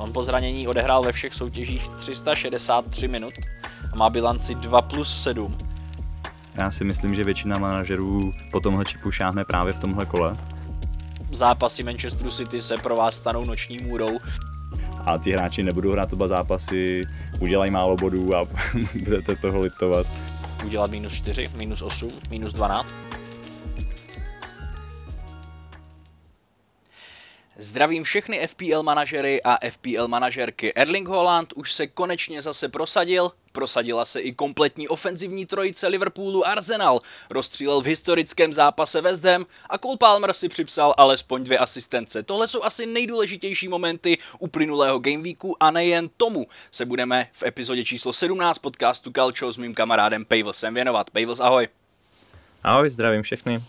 On po zranění odehrál ve všech soutěžích 363 minut a má bilanci 2 plus 7. Já si myslím, že většina manažerů po tomhle čipu šáhne právě v tomhle kole. Zápasy Manchesteru City se pro vás stanou noční můrou. A ty hráči nebudou hrát oba zápasy, udělají málo bodů a budete toho litovat. Udělat minus 4, minus 8, minus 12. Zdravím všechny FPL manažery a FPL manažerky. Erling Haaland už se konečně zase prosadil, prosadila se i kompletní ofenzivní trojice Liverpoolu Arsenal, rozstřílel v historickém zápase West Ham a Cole Palmer si připsal alespoň dvě asistence. Tohle jsou asi nejdůležitější momenty uplynulého gameweeku a nejen tomu se budeme v epizodě číslo 17 podcastu Calcio s mým kamarádem Pavelsem věnovat. Pavels, ahoj. Ahoj, zdravím všechny.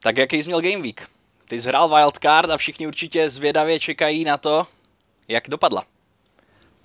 Tak jaký jsi měl gameweek? Ty hrál Wildcard a všichni určitě zvědavě čekají na to, jak dopadla.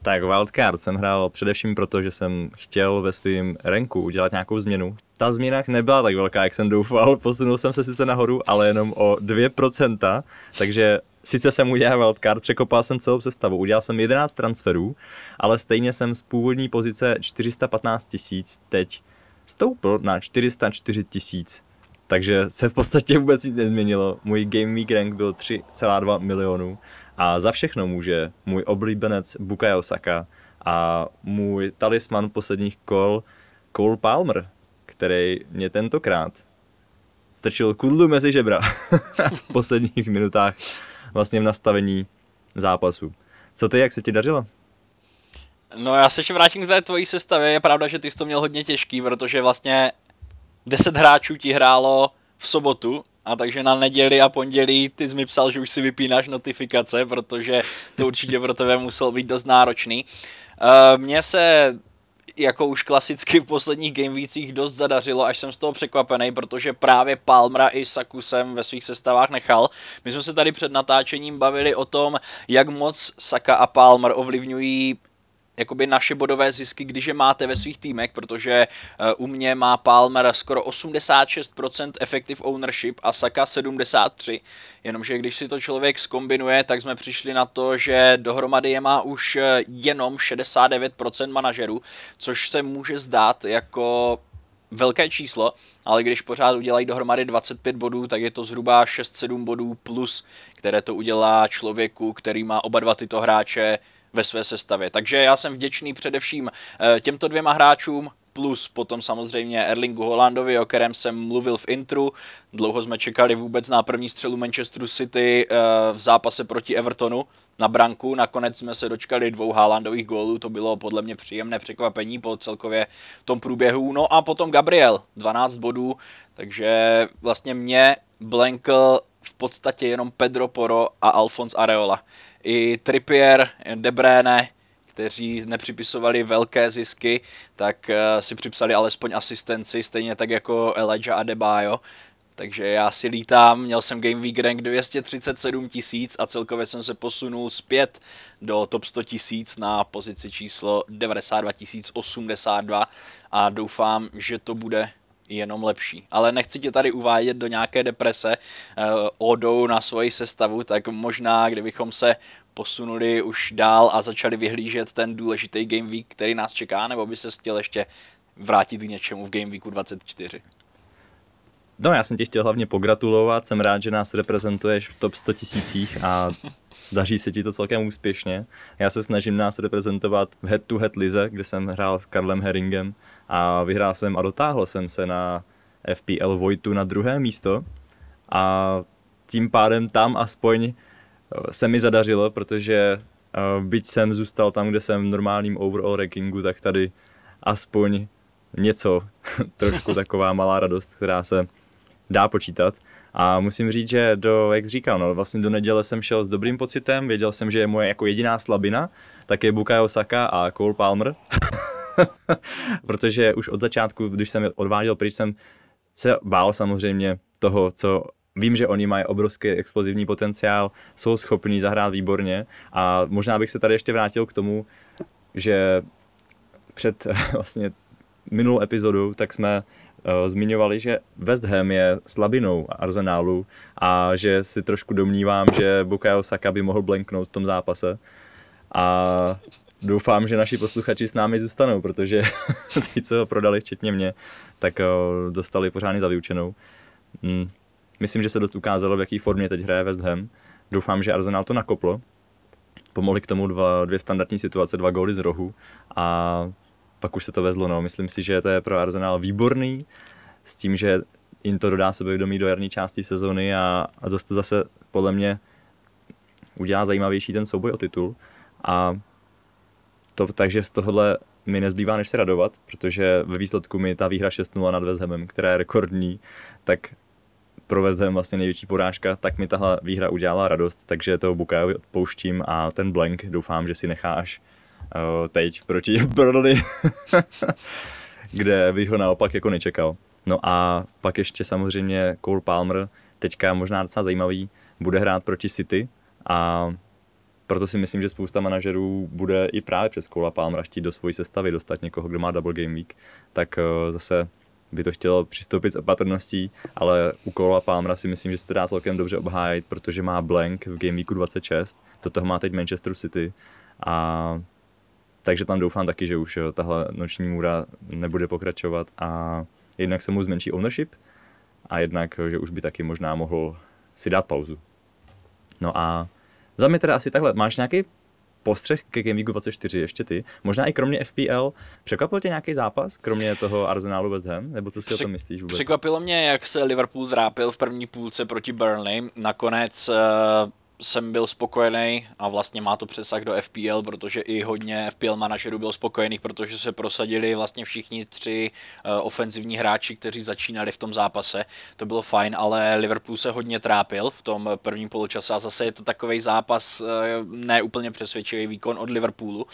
Tak Wildcard jsem hrál především proto, že jsem chtěl ve svém renku udělat nějakou změnu. Ta změna nebyla tak velká, jak jsem doufal, posunul jsem se sice nahoru, ale jenom o 2%, takže sice jsem udělal wildcard, překopal jsem celou sestavu, udělal jsem 11 transferů, ale stejně jsem z původní pozice 415 tisíc teď stoupl na 404 tisíc takže se v podstatě vůbec nic nezměnilo. Můj Game Week rank byl 3,2 milionů a za všechno může můj oblíbenec Bukayo Saka a můj talisman posledních kol Cole Palmer, který mě tentokrát strčil kudlu mezi žebra v posledních minutách vlastně v nastavení zápasu. Co ty, jak se ti dařilo? No já se ještě vrátím k té tvojí sestavě. Je pravda, že ty jsi to měl hodně těžký, protože vlastně 10 hráčů ti hrálo v sobotu a takže na neděli a pondělí ty jsi mi psal, že už si vypínáš notifikace, protože to určitě pro tebe muselo být dost náročný. Uh, mně se jako už klasicky v posledních gamevících dost zadařilo, až jsem z toho překvapený, protože právě Palmra i Saku jsem ve svých sestavách nechal. My jsme se tady před natáčením bavili o tom, jak moc Saka a Palmer ovlivňují jakoby naše bodové zisky, když je máte ve svých týmech, protože eh, u mě má Palmer skoro 86% effective ownership a Saka 73, jenomže když si to člověk skombinuje, tak jsme přišli na to, že dohromady je má už eh, jenom 69% manažerů, což se může zdát jako velké číslo, ale když pořád udělají dohromady 25 bodů, tak je to zhruba 6-7 bodů plus, které to udělá člověku, který má oba dva tyto hráče ve své sestavě. Takže já jsem vděčný především eh, těmto dvěma hráčům, plus potom samozřejmě Erlingu Holandovi, o kterém jsem mluvil v intru. Dlouho jsme čekali vůbec na první střelu Manchesteru City eh, v zápase proti Evertonu na branku. Nakonec jsme se dočkali dvou Haalandových gólů, to bylo podle mě příjemné překvapení po celkově tom průběhu. No a potom Gabriel, 12 bodů, takže vlastně mě Blankl v podstatě jenom Pedro Poro a Alfons Areola i Trippier, De Bruyne, kteří nepřipisovali velké zisky, tak eh, si připsali alespoň asistenci, stejně tak jako Elijah Adebayo. Takže já si lítám, měl jsem Game Week rank 237 tisíc a celkově jsem se posunul zpět do top 100 tisíc na pozici číslo 92 082 a doufám, že to bude jenom lepší. Ale nechci tě tady uvádět do nějaké deprese uh, odou na svoji sestavu, tak možná, kdybychom se posunuli už dál a začali vyhlížet ten důležitý Game Week, který nás čeká, nebo by se chtěl ještě vrátit k něčemu v Game Weeku 24? No, já jsem ti chtěl hlavně pogratulovat, jsem rád, že nás reprezentuješ v top 100 tisících a daří se ti to celkem úspěšně. Já se snažím nás reprezentovat v head-to-head lize, kde jsem hrál s Karlem Herringem a vyhrál jsem a dotáhl jsem se na FPL Vojtu na druhé místo a tím pádem tam aspoň eh, se mi zadařilo, protože eh, byť jsem zůstal tam, kde jsem v normálním overall rankingu, tak tady aspoň něco, trošku taková malá radost, která se dá počítat. A musím říct, že do, jak říkal, no, vlastně do neděle jsem šel s dobrým pocitem, věděl jsem, že je moje jako jediná slabina, tak je Bukayo Saka a Cole Palmer. Protože už od začátku, když jsem je odváděl pryč, jsem se bál samozřejmě toho, co Vím, že oni mají obrovský explozivní potenciál, jsou schopní zahrát výborně a možná bych se tady ještě vrátil k tomu, že před vlastně minulou epizodu, tak jsme zmiňovali, že West Ham je slabinou Arsenálu a že si trošku domnívám, že Bukayo Saka by mohl blenknout v tom zápase. A doufám, že naši posluchači s námi zůstanou, protože ty, co ho prodali, včetně mě, tak dostali pořádně za vyučenou. Hmm. Myslím, že se dost ukázalo, v jaký formě teď hraje West Ham. Doufám, že Arsenal to nakoplo. Pomohli k tomu dva, dvě standardní situace, dva góly z rohu a pak už se to vezlo. No. Myslím si, že to je pro Arsenal výborný s tím, že jim to dodá sebevědomí do jarní části sezony a, a dost zase podle mě udělá zajímavější ten souboj o titul. A to, takže z tohohle mi nezbývá než se radovat, protože ve výsledku mi ta výhra 6-0 nad West Hamem, která je rekordní, tak pro West Ham vlastně největší porážka, tak mi tahle výhra udělala radost, takže toho Bukajovi odpouštím a ten blank doufám, že si nechá až teď proti Burnley, kde bych ho naopak jako nečekal. No a pak ještě samozřejmě Cole Palmer, teďka možná docela zajímavý, bude hrát proti City a proto si myslím, že spousta manažerů bude i právě přes Cole Palmera chtít do svojí sestavy dostat někoho, kdo má double game week, tak uh, zase by to chtělo přistoupit s opatrností, ale u Kola Palmera si myslím, že se to dá celkem dobře obhájit, protože má blank v Game Weeku 26, do toho má teď Manchester City a takže tam doufám taky, že už tahle noční můra nebude pokračovat a jednak se mu zmenší ownership a jednak, že už by taky možná mohl si dát pauzu. No a za mě teda asi takhle. Máš nějaký postřeh ke Game Weeku 24 ještě ty? Možná i kromě FPL. Překvapil tě nějaký zápas, kromě toho Arsenalu West Ham? Nebo co si Přek- o tom myslíš vůbec? Překvapilo mě, jak se Liverpool trápil v první půlce proti Burnley. Nakonec uh jsem byl spokojený a vlastně má to přesah do FPL, protože i hodně FPL manažerů byl spokojených, protože se prosadili vlastně všichni tři uh, ofenzivní hráči, kteří začínali v tom zápase. To bylo fajn, ale Liverpool se hodně trápil v tom prvním poločase a zase je to takový zápas, uh, ne úplně přesvědčivý výkon od Liverpoolu.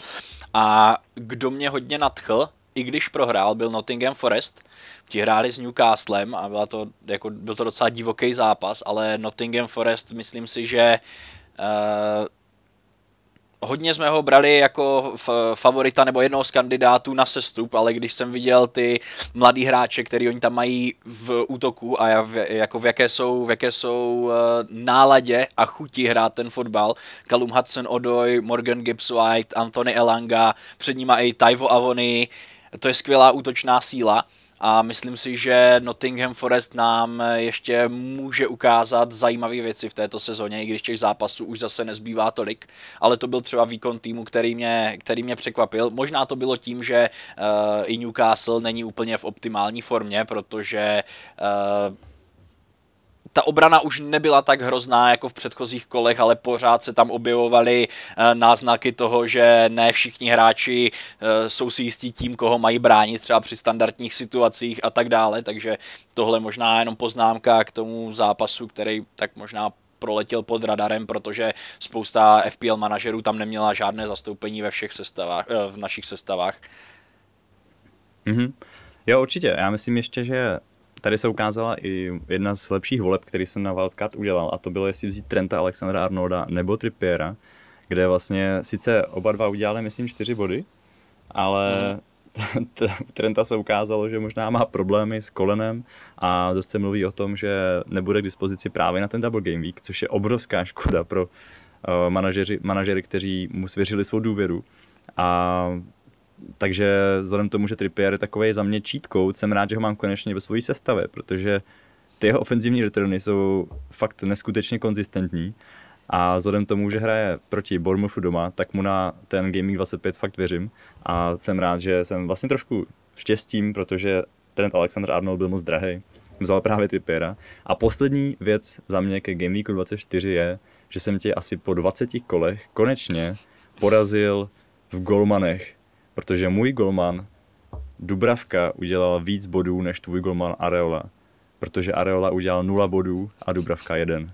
A kdo mě hodně nadchl, i když prohrál, byl Nottingham Forest. Ti hráli s Newcastlem a byla to, jako, byl to docela divoký zápas, ale Nottingham Forest myslím si, že uh, hodně jsme ho brali jako favorita nebo jednoho z kandidátů na sestup, ale když jsem viděl ty mladý hráče, který oni tam mají v útoku a v, jako v jaké jsou, v jaké jsou uh, náladě a chuti hrát ten fotbal, Callum Hudson Odoi, Morgan Gibbs White, Anthony Elanga, před nima i Taivo Avony, to je skvělá útočná síla a myslím si, že Nottingham Forest nám ještě může ukázat zajímavé věci v této sezóně, i když těch zápasů už zase nezbývá tolik, ale to byl třeba výkon týmu, který mě, který mě překvapil. Možná to bylo tím, že uh, i Newcastle není úplně v optimální formě, protože uh, ta obrana už nebyla tak hrozná jako v předchozích kolech, ale pořád se tam objevovaly eh, náznaky toho, že ne všichni hráči eh, jsou si jistí tím, koho mají bránit třeba při standardních situacích a tak dále, takže tohle možná jenom poznámka k tomu zápasu, který tak možná proletěl pod radarem, protože spousta FPL manažerů tam neměla žádné zastoupení ve všech sestavách, eh, v našich sestavách. Mm-hmm. Jo, určitě. Já myslím ještě, že tady se ukázala i jedna z lepších voleb, který jsem na Wildcard udělal, a to bylo, jestli vzít Trenta Alexandra Arnolda nebo Trippiera, kde vlastně sice oba dva udělali, myslím, čtyři body, ale hmm. Trenta se ukázalo, že možná má problémy s kolenem a dost se mluví o tom, že nebude k dispozici právě na ten Double Game Week, což je obrovská škoda pro uh, manažeři, manažery, kteří mu svěřili svou důvěru. A takže vzhledem k tomu, že Trippier je takový za mě cheat code, jsem rád, že ho mám konečně ve své sestavě, protože ty jeho ofenzivní returny jsou fakt neskutečně konzistentní a vzhledem k tomu, že hraje proti Bournemouthu doma, tak mu na ten Gaming 25 fakt věřím a jsem rád, že jsem vlastně trošku štěstím, protože Trent Alexander Arnold byl moc drahý, vzal právě Trippiera. A poslední věc za mě ke Game Weeku 24 je, že jsem tě asi po 20 kolech konečně porazil v golmanech protože můj golman Dubravka udělal víc bodů než tvůj golman Areola, protože Areola udělal 0 bodů a Dubravka jeden.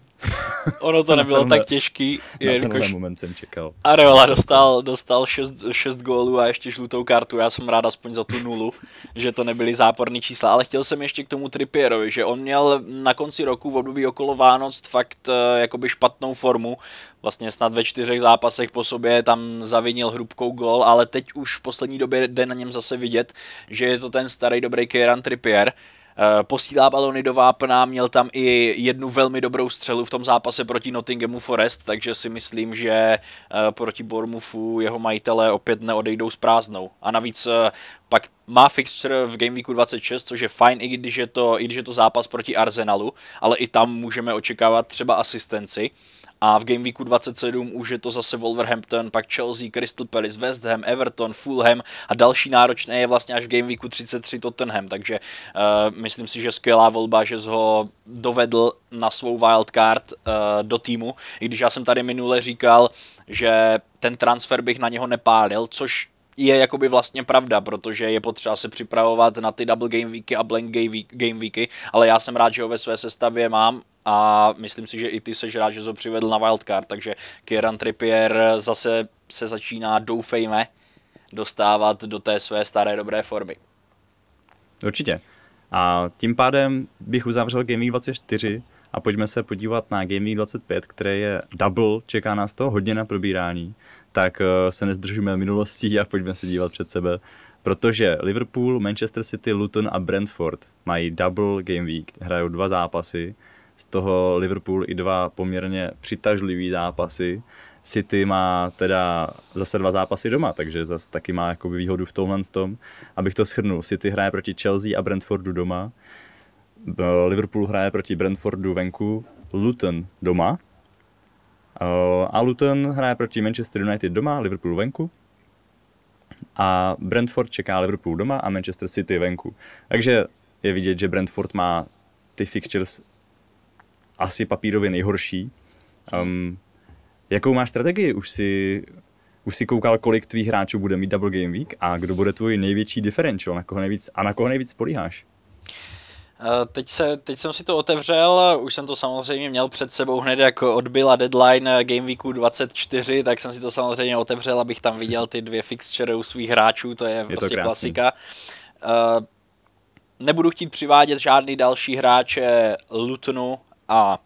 Ono to nebylo tenhle, tak těžký. Na tenhle moment jsem čekal. Areola dostal, dostal 6, 6 gólů a ještě žlutou kartu. Já jsem rád aspoň za tu nulu, že to nebyly záporné čísla. Ale chtěl jsem ještě k tomu Trippierovi, že on měl na konci roku v období okolo Vánoc fakt uh, jakoby špatnou formu. Vlastně snad ve čtyřech zápasech po sobě tam zavinil hrubkou gól, ale teď už v poslední době jde na něm zase vidět, že je to ten starý dobrý Kieran Trippier posílá balony do vápna, měl tam i jednu velmi dobrou střelu v tom zápase proti Nottinghamu Forest, takže si myslím, že eh, proti Bournemouthu jeho majitelé opět neodejdou s prázdnou. A navíc pak má fixture v Game Weeku 26, což je fajn, i když je to, i když je to zápas proti Arsenalu, ale i tam můžeme očekávat třeba asistenci. A v Game Weeku 27 už je to zase Wolverhampton, pak Chelsea, Crystal Palace, West Ham, Everton, Fulham a další náročné je vlastně až v Game Weeku 33 Tottenham, takže uh, myslím si, že skvělá volba, že ho dovedl na svou wildcard uh, do týmu, i když já jsem tady minule říkal, že ten transfer bych na něho nepálil, což je jakoby vlastně pravda, protože je potřeba se připravovat na ty double game weeky a blank game weeky, ale já jsem rád, že ho ve své sestavě mám a myslím si, že i ty seš rád, že to přivedl na wildcard, takže Kieran Trippier zase se začíná, doufejme, dostávat do té své staré dobré formy. Určitě. A tím pádem bych uzavřel Game Week 24 a pojďme se podívat na Game Week 25, které je double, čeká nás to hodně na probírání, tak eh, se nezdržíme minulostí a pojďme se dívat před sebe, protože Liverpool, Manchester City, Luton a Brentford mají double Game Week, hrajou dva zápasy, z toho Liverpool i dva poměrně přitažlivý zápasy. City má teda zase dva zápasy doma, takže zase taky má jakoby výhodu v tomhle tom. Abych to shrnul, City hraje proti Chelsea a Brentfordu doma, Liverpool hraje proti Brentfordu venku, Luton doma, a Luton hraje proti Manchester United doma, Liverpool venku, a Brentford čeká Liverpool doma a Manchester City venku. Takže je vidět, že Brentford má ty fixtures asi papírově nejhorší. Um, jakou máš strategii? Už si, už si koukal, kolik tvých hráčů bude mít Double Game Week a kdo bude tvůj největší differential na koho nejvíc, a na koho nejvíc spolíháš? Eh, teď, se, teď jsem si to otevřel, už jsem to samozřejmě měl před sebou hned, jako odbyla deadline Game Weeku 24, tak jsem si to samozřejmě otevřel, abych tam viděl ty dvě fixture u svých hráčů, to je, je prostě to klasika. Uh, nebudu chtít přivádět žádný další hráče Lutonu a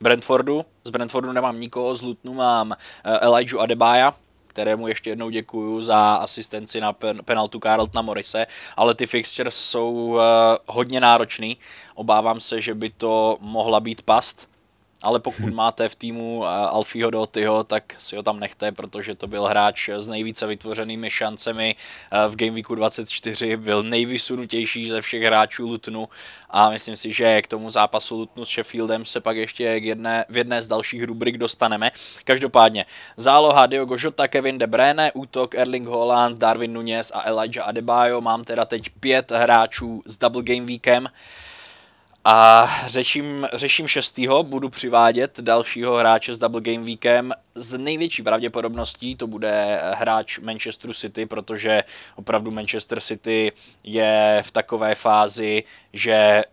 Brentfordu. Z Brentfordu nemám nikoho, z Lutnu mám eh, Elijah Adebaya, kterému ještě jednou děkuju za asistenci na pen, penaltu Carltona Morise, ale ty fixtures jsou uh, hodně náročný. Obávám se, že by to mohla být past ale pokud máte v týmu eh, Alfího Dotyho, tak si ho tam nechte, protože to byl hráč s nejvíce vytvořenými šancemi eh, v Game Weeku 24, byl nejvysunutější ze všech hráčů Lutnu a myslím si, že k tomu zápasu Lutnu s Sheffieldem se pak ještě k jedné, v jedné z dalších rubrik dostaneme. Každopádně záloha Diogo Jota, Kevin De Bruyne, útok Erling Haaland, Darwin Nunez a Elijah Adebayo. Mám teda teď pět hráčů s Double Game Weekem. A řeším, řeším šestýho, budu přivádět dalšího hráče s Double Game Weekem. Z největší pravděpodobností to bude hráč Manchesteru City, protože opravdu Manchester City je v takové fázi, že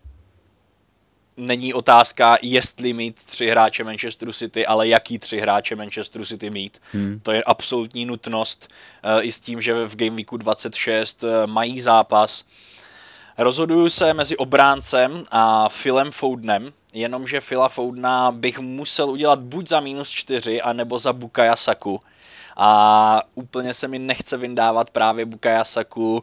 není otázka, jestli mít tři hráče Manchesteru City, ale jaký tři hráče Manchesteru City mít. Hmm. To je absolutní nutnost uh, i s tím, že v Game Weeku 26 uh, mají zápas Rozhoduju se mezi obráncem a Philem Foudnem, jenomže Phila Foudna bych musel udělat buď za minus 4, anebo za Bukaya Saku. A úplně se mi nechce vyndávat právě Bukaya Saku uh,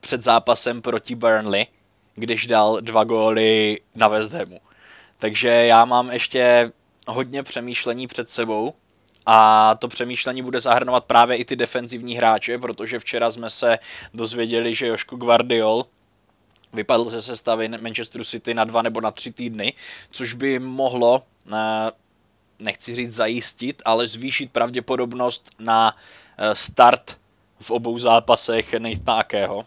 před zápasem proti Burnley, když dal dva góly na West Hamu. Takže já mám ještě hodně přemýšlení před sebou a to přemýšlení bude zahrnovat právě i ty defenzivní hráče, protože včera jsme se dozvěděli, že Joško Guardiol vypadl ze sestavy Manchesteru City na dva nebo na tři týdny, což by mohlo, eh, nechci říct zajistit, ale zvýšit pravděpodobnost na eh, start v obou zápasech Nathanákého.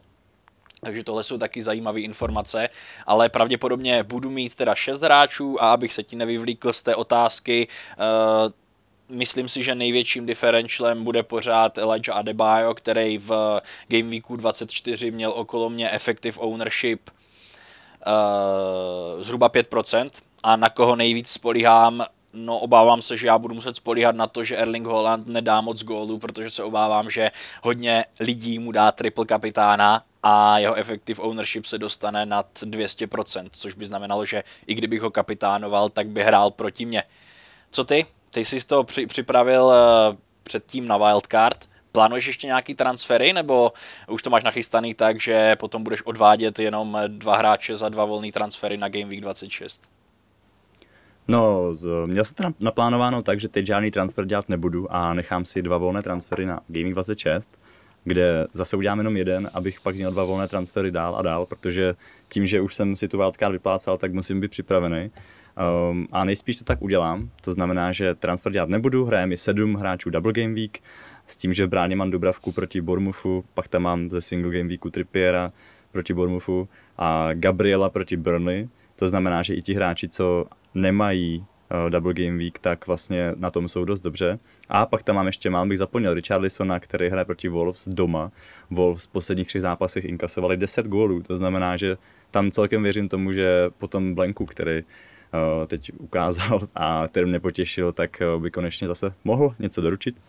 Takže tohle jsou taky zajímavé informace, ale pravděpodobně budu mít teda šest hráčů a abych se ti nevyvlíkl z té otázky, eh, myslím si, že největším differentialem bude pořád Elijah Adebayo, který v Game Weeku 24 měl okolo mě effective ownership uh, zhruba 5% a na koho nejvíc spolíhám No, obávám se, že já budu muset spolíhat na to, že Erling Haaland nedá moc gólů, protože se obávám, že hodně lidí mu dá triple kapitána a jeho effective ownership se dostane nad 200%, což by znamenalo, že i kdybych ho kapitánoval, tak by hrál proti mně. Co ty? Ty jsi to při, připravil uh, předtím na Wildcard, Plánuješ ještě nějaký transfery, nebo už to máš nachystaný tak, že potom budeš odvádět jenom dva hráče za dva volné transfery na Game Week 26? No, měl jsem to naplánováno tak, že teď žádný transfer dělat nebudu a nechám si dva volné transfery na Gaming 26, kde zase udělám jenom jeden, abych pak měl dva volné transfery dál a dál, protože tím, že už jsem si tu wildcard vyplácal, tak musím být připravený. Um, a nejspíš to tak udělám, to znamená, že transfer dělat nebudu, hraje mi sedm hráčů Double Game Week, s tím, že v bráně mám Dubravku proti Bormufu, pak tam mám ze Single Game Weeku Trippiera proti Bormufu a Gabriela proti Burnley, to znamená, že i ti hráči, co nemají Double Game Week, tak vlastně na tom jsou dost dobře. A pak tam mám ještě, mám bych zapomněl, Richarlisona, který hraje proti Wolves doma. Wolves v posledních třech zápasech inkasovali 10 gólů, to znamená, že tam celkem věřím tomu, že po tom Blanku, který uh, teď ukázal a který mě potěšil, tak uh, by konečně zase mohl něco doručit.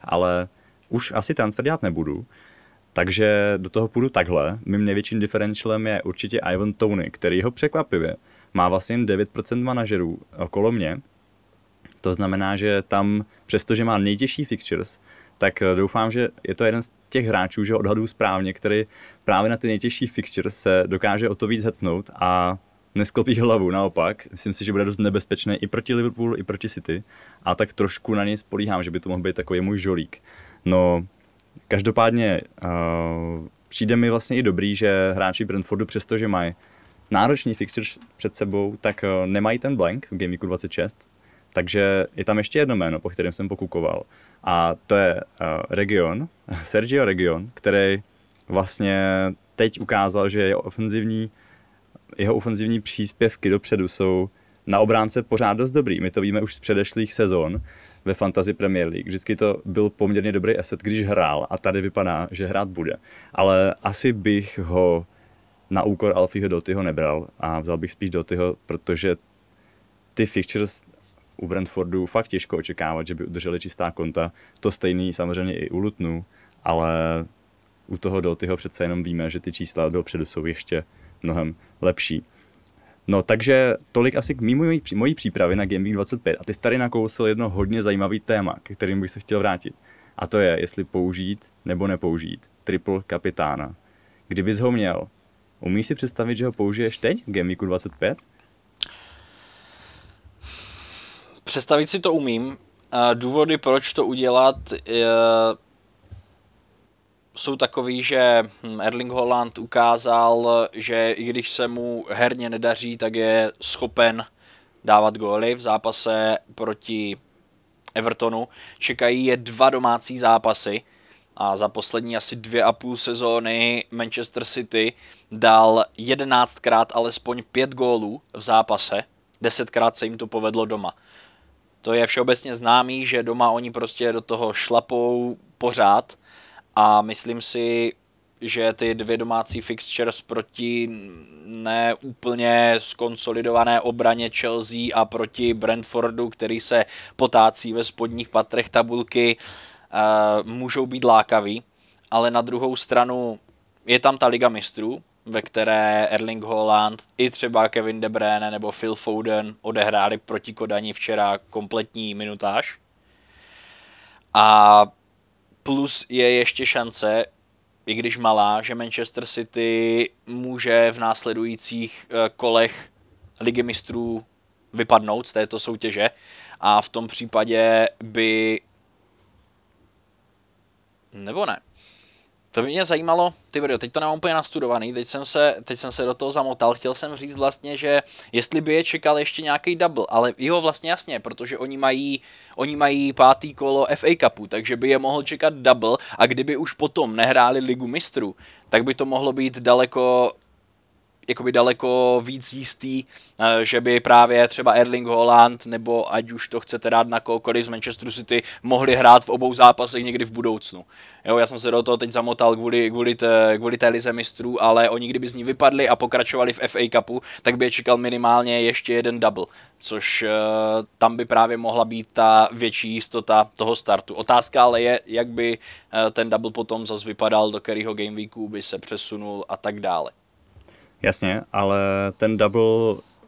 Ale už asi transfer dělat nebudu, takže do toho půjdu takhle. Mým největším differentialem je určitě Ivan Tony, který ho překvapivě má vlastně jen 9% manažerů okolo mě. To znamená, že tam, přestože má nejtěžší fixtures, tak doufám, že je to jeden z těch hráčů, že odhadu správně, který právě na ty nejtěžší fixtures se dokáže o to víc hecnout a nesklopí hlavu, naopak. Myslím si, že bude dost nebezpečný i proti Liverpoolu, i proti City. A tak trošku na něj spolíhám, že by to mohl být takový můj žolík. No, každopádně uh, přijde mi vlastně i dobrý, že hráči Brentfordu, přestože mají náročný fixture před sebou, tak uh, nemají ten blank v Game 26, takže je tam ještě jedno jméno, po kterém jsem pokukoval. A to je uh, Region, Sergio Region, který vlastně teď ukázal, že je ofenzivní jeho ofenzivní příspěvky dopředu jsou na obránce pořád dost dobrý. My to víme už z předešlých sezon ve Fantasy Premier League. Vždycky to byl poměrně dobrý asset, když hrál a tady vypadá, že hrát bude. Ale asi bych ho na úkor Alfieho Dotyho nebral a vzal bych spíš Dotyho, protože ty fixtures u Brentfordu fakt těžko očekávat, že by udrželi čistá konta. To stejný samozřejmě i u Lutnu, ale u toho Dotyho přece jenom víme, že ty čísla dopředu jsou ještě mnohem lepší. No takže tolik asi k mimo mojí přípravy na Game Week 25 a ty jsi tady nakousil jedno hodně zajímavý téma, ke kterým bych se chtěl vrátit. A to je, jestli použít nebo nepoužít triple kapitána. Kdybys ho měl, umíš si představit, že ho použiješ teď v Game Weeku 25? Představit si to umím. Důvody, proč to udělat, jsou takový, že hm, Erling Holland ukázal, že i když se mu herně nedaří, tak je schopen dávat góly v zápase proti Evertonu. Čekají je dva domácí zápasy a za poslední asi dvě a půl sezóny Manchester City dal jedenáctkrát alespoň pět gólů v zápase, desetkrát se jim to povedlo doma. To je všeobecně známý, že doma oni prostě do toho šlapou pořád a myslím si, že ty dvě domácí fixtures proti neúplně skonsolidované obraně Chelsea a proti Brentfordu, který se potácí ve spodních patrech tabulky, uh, můžou být lákavý, ale na druhou stranu je tam ta Liga mistrů, ve které Erling Haaland i třeba Kevin De Bruyne nebo Phil Foden odehráli proti Kodani včera kompletní minutáž. A Plus je ještě šance, i když malá, že Manchester City může v následujících eh, kolech ligy mistrů vypadnout z této soutěže a v tom případě by nebo ne. To by mě zajímalo, ty video, teď to nemám úplně nastudovaný, teď jsem, se, teď jsem se do toho zamotal, chtěl jsem říct vlastně, že jestli by je čekal ještě nějaký double, ale jo vlastně jasně, protože oni mají, oni mají pátý kolo FA Cupu, takže by je mohl čekat double a kdyby už potom nehráli ligu mistrů, tak by to mohlo být daleko jakoby daleko víc jistý, eh, že by právě třeba Erling Holland nebo ať už to chcete dát na kohokoliv z Manchester City mohli hrát v obou zápasech někdy v budoucnu. Jo, já jsem se do toho teď zamotal kvůli, kvůli, té, kvůli té lize mistrů, ale oni kdyby z ní vypadli a pokračovali v FA Cupu, tak by je čekal minimálně ještě jeden double, což uh, tam by právě mohla být ta větší jistota toho startu. Otázka ale je, jak by uh, ten double potom zase vypadal, do kterého game weeku by se přesunul a tak dále. Jasně, ale ten double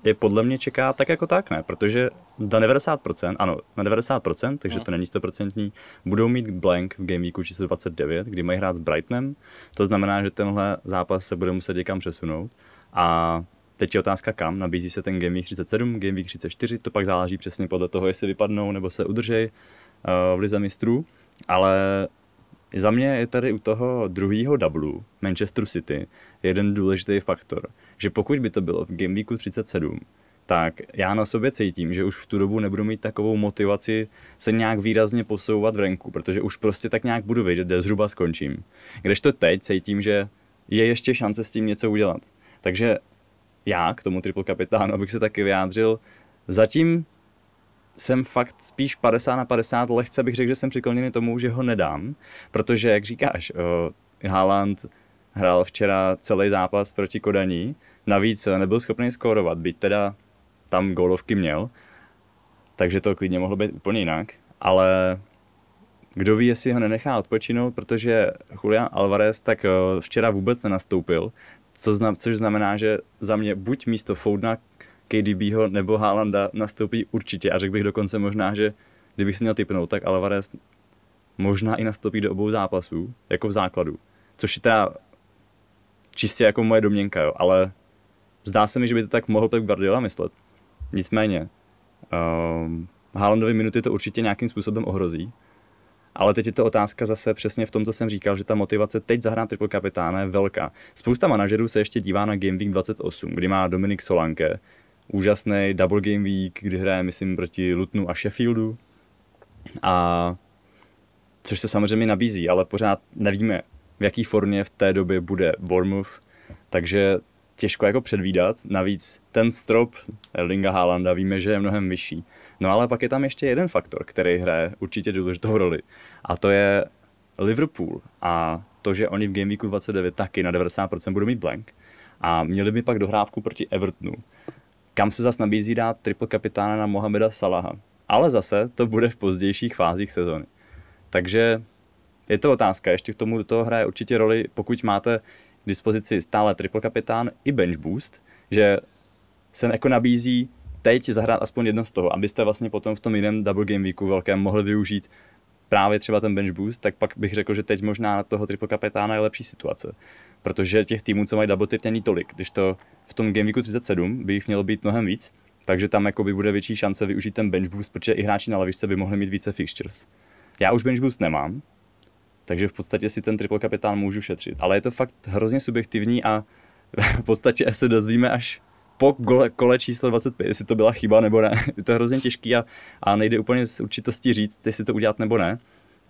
je podle mě čeká tak jako tak, ne? Protože na 90%, ano, na 90%, takže hmm. to není 100%, budou mít blank v Game Weeku číslo 29, kdy mají hrát s Brightonem. To znamená, že tenhle zápas se bude muset někam přesunout. A teď je otázka kam. Nabízí se ten Game Week 37, Game Week 34, to pak záleží přesně podle toho, jestli vypadnou nebo se udržej uh, v lize mistrů. Ale za mě je tady u toho druhého dublu Manchester City jeden důležitý faktor, že pokud by to bylo v Game Weeku 37, tak já na sobě cítím, že už v tu dobu nebudu mít takovou motivaci se nějak výrazně posouvat v renku, protože už prostě tak nějak budu vědět, kde zhruba skončím. Kdežto teď cítím, že je ještě šance s tím něco udělat. Takže já k tomu triple kapitánu, abych se taky vyjádřil, zatím jsem fakt spíš 50 na 50, lehce bych řekl, že jsem přikloněný tomu, že ho nedám, protože, jak říkáš, uh, Haaland hrál včera celý zápas proti Kodaní, navíc nebyl schopný skórovat, byť teda tam gólovky měl, takže to klidně mohlo být úplně jinak, ale kdo ví, jestli ho nenechá odpočinout, protože Julian Alvarez tak včera vůbec nenastoupil, co znam, což znamená, že za mě buď místo Foudna, KDBho nebo Haalanda nastoupí určitě a řekl bych dokonce možná, že kdybych si měl typnout, tak Alvarez možná i nastoupí do obou zápasů, jako v základu. Což je teda čistě jako moje domněnka, jo, ale zdá se mi, že by to tak mohl Pep Guardiola myslet. Nicméně, um, Haalandovy minuty to určitě nějakým způsobem ohrozí, ale teď je to otázka zase přesně v tom, co jsem říkal, že ta motivace teď zahrát triple kapitána je velká. Spousta manažerů se ještě dívá na Game Week 28, kdy má Dominik Solanke, úžasný double game week, kdy hraje, myslím, proti Lutnu a Sheffieldu. A což se samozřejmě nabízí, ale pořád nevíme, v jaký formě v té době bude Bournemouth, takže těžko jako předvídat. Navíc ten strop Erlinga Haalanda víme, že je mnohem vyšší. No ale pak je tam ještě jeden faktor, který hraje určitě důležitou roli. A to je Liverpool a to, že oni v Game Weeku 29 taky na 90% budou mít blank. A měli by pak dohrávku proti Evertonu kam se zas nabízí dát triple kapitána na Mohameda Salaha. Ale zase to bude v pozdějších fázích sezóny. Takže je to otázka, ještě k tomu do toho hraje určitě roli, pokud máte k dispozici stále triple kapitán i bench boost, že se jako nabízí teď zahrát aspoň jedno z toho, abyste vlastně potom v tom jiném double game weeku velkém mohli využít právě třeba ten bench boost, tak pak bych řekl, že teď možná na toho triple kapitána je lepší situace protože těch týmů, co mají double tier, není tolik. Když to v tom Game Weeku 37 by jich mělo být mnohem víc, takže tam by bude větší šance využít ten bench boost, protože i hráči na lavičce by mohli mít více fixtures. Já už bench boost nemám, takže v podstatě si ten triple kapitán můžu šetřit. Ale je to fakt hrozně subjektivní a v podstatě se dozvíme až po kole, kole číslo 25, jestli to byla chyba nebo ne. Je to hrozně těžký a, a nejde úplně z určitosti říct, jestli to udělat nebo ne.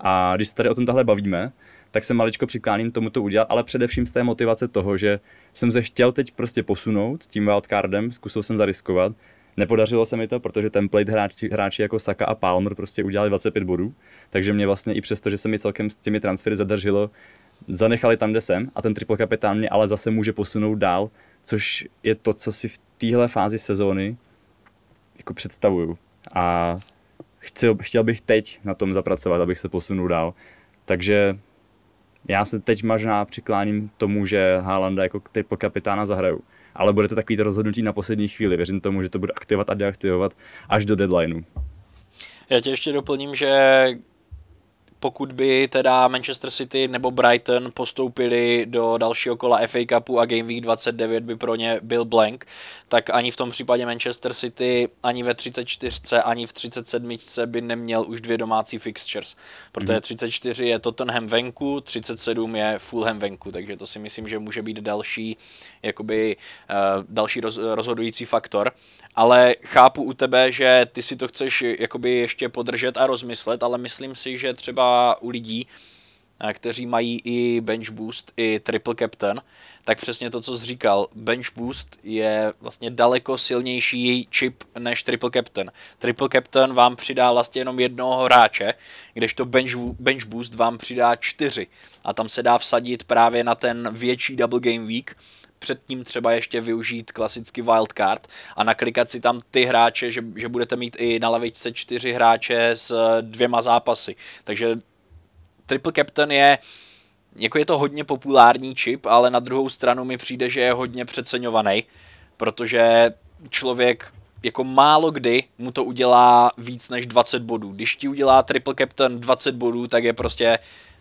A když se tady o tom tahle bavíme, tak se maličko přikláním tomu to udělat, ale především z té motivace toho, že jsem se chtěl teď prostě posunout tím wildcardem, zkusil jsem zariskovat, Nepodařilo se mi to, protože template hráči, hráči jako Saka a Palmer prostě udělali 25 bodů, takže mě vlastně i přesto, že se mi celkem s těmi transfery zadržilo, zanechali tam, kde jsem a ten triple kapitán mě ale zase může posunout dál, což je to, co si v téhle fázi sezóny jako představuju. A chtěl, chtěl bych teď na tom zapracovat, abych se posunul dál. Takže já se teď možná přikláním tomu, že Haalanda jako typ kapitána zahraju. Ale bude to takový to rozhodnutí na poslední chvíli. Věřím tomu, že to bude aktivovat a deaktivovat až do deadlineu. Já tě ještě doplním, že pokud by teda Manchester City nebo Brighton postoupili do dalšího kola FA Cupu a Game Week 29 by pro ně byl blank, tak ani v tom případě Manchester City ani ve 34, ani v 37 by neměl už dvě domácí fixtures, protože mm. 34 je Tottenham venku, 37 je Fulham venku, takže to si myslím, že může být další jakoby uh, další roz, rozhodující faktor ale chápu u tebe, že ty si to chceš jakoby ještě podržet a rozmyslet, ale myslím si, že třeba u lidí, eh, kteří mají i bench boost, i triple captain, tak přesně to, co jsi říkal, bench boost je vlastně daleko silnější chip než triple captain. Triple captain vám přidá vlastně jenom jednoho hráče, kdežto bench, bench boost vám přidá čtyři. A tam se dá vsadit právě na ten větší double game week, předtím třeba ještě využít klasický wildcard a naklikat si tam ty hráče, že, že budete mít i na lavičce čtyři hráče s dvěma zápasy. Takže Triple Captain je jako je to hodně populární čip, ale na druhou stranu mi přijde, že je hodně přeceňovaný, protože člověk jako málo kdy mu to udělá víc než 20 bodů. Když ti udělá triple captain 20 bodů, tak je prostě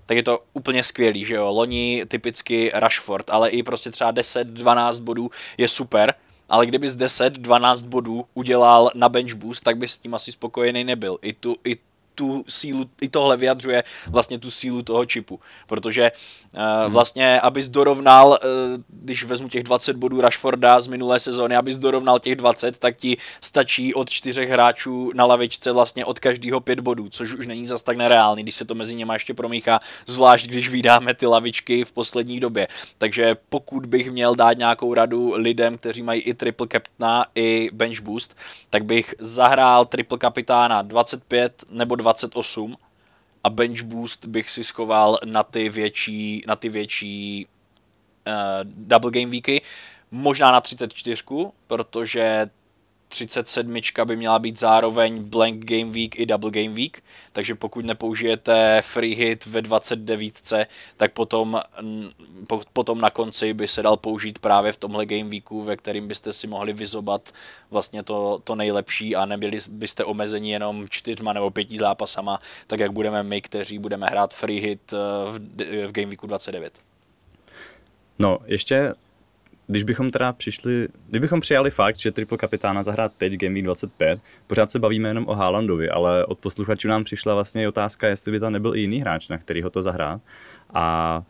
tak je to úplně skvělý, že jo. Loni typicky Rashford, ale i prostě třeba 10-12 bodů je super, ale kdyby z 10-12 bodů udělal na bench boost, tak by s tím asi spokojený nebyl. I tu, i tu sílu, i tohle vyjadřuje vlastně tu sílu toho čipu, protože uh, vlastně, abys dorovnal, uh, když vezmu těch 20 bodů Rashforda z minulé sezóny, abys dorovnal těch 20, tak ti stačí od čtyřech hráčů na lavičce vlastně od každého pět bodů, což už není zas tak nereálný, když se to mezi něma ještě promíchá, zvlášť když vydáme ty lavičky v poslední době. Takže pokud bych měl dát nějakou radu lidem, kteří mají i triple captaina, i bench boost, tak bych zahrál triple kapitána 25 nebo 20 28 a bench boost bych si schoval na ty větší, na ty větší uh, double game weeky, možná na 34, protože 37 by měla být zároveň blank game week i double game week, takže pokud nepoužijete free hit ve 29, tak potom, potom na konci by se dal použít právě v tomhle game weeku, ve kterým byste si mohli vyzobat vlastně to, to nejlepší a nebyli byste omezeni jenom čtyřma nebo pěti zápasama, tak jak budeme my, kteří budeme hrát free hit eh, v, v game weeku 29. No, ještě když bychom teda přišli, kdybychom přijali fakt, že triple kapitána zahrát teď Game Week 25, pořád se bavíme jenom o Haalandovi, ale od posluchačů nám přišla vlastně otázka, jestli by tam nebyl i jiný hráč, na který ho to zahrát. A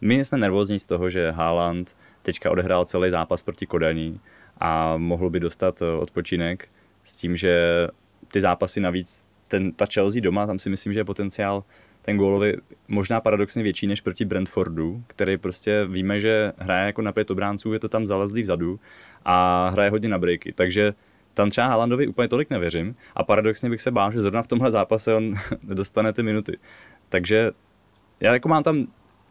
my jsme nervózní z toho, že Haaland teďka odehrál celý zápas proti Kodaní a mohl by dostat eh, odpočinek s tím, že ty zápasy navíc, ten, ta Chelsea doma, tam si myslím, že je potenciál ten gólový možná paradoxně větší než proti Brentfordu, který prostě víme, že hraje jako na pět obránců, je to tam zalezlý vzadu a hraje hodně na breaky, takže tam třeba Haalandovi úplně tolik nevěřím a paradoxně bych se bál, že zrovna v tomhle zápase on nedostane ty minuty. Takže já jako mám tam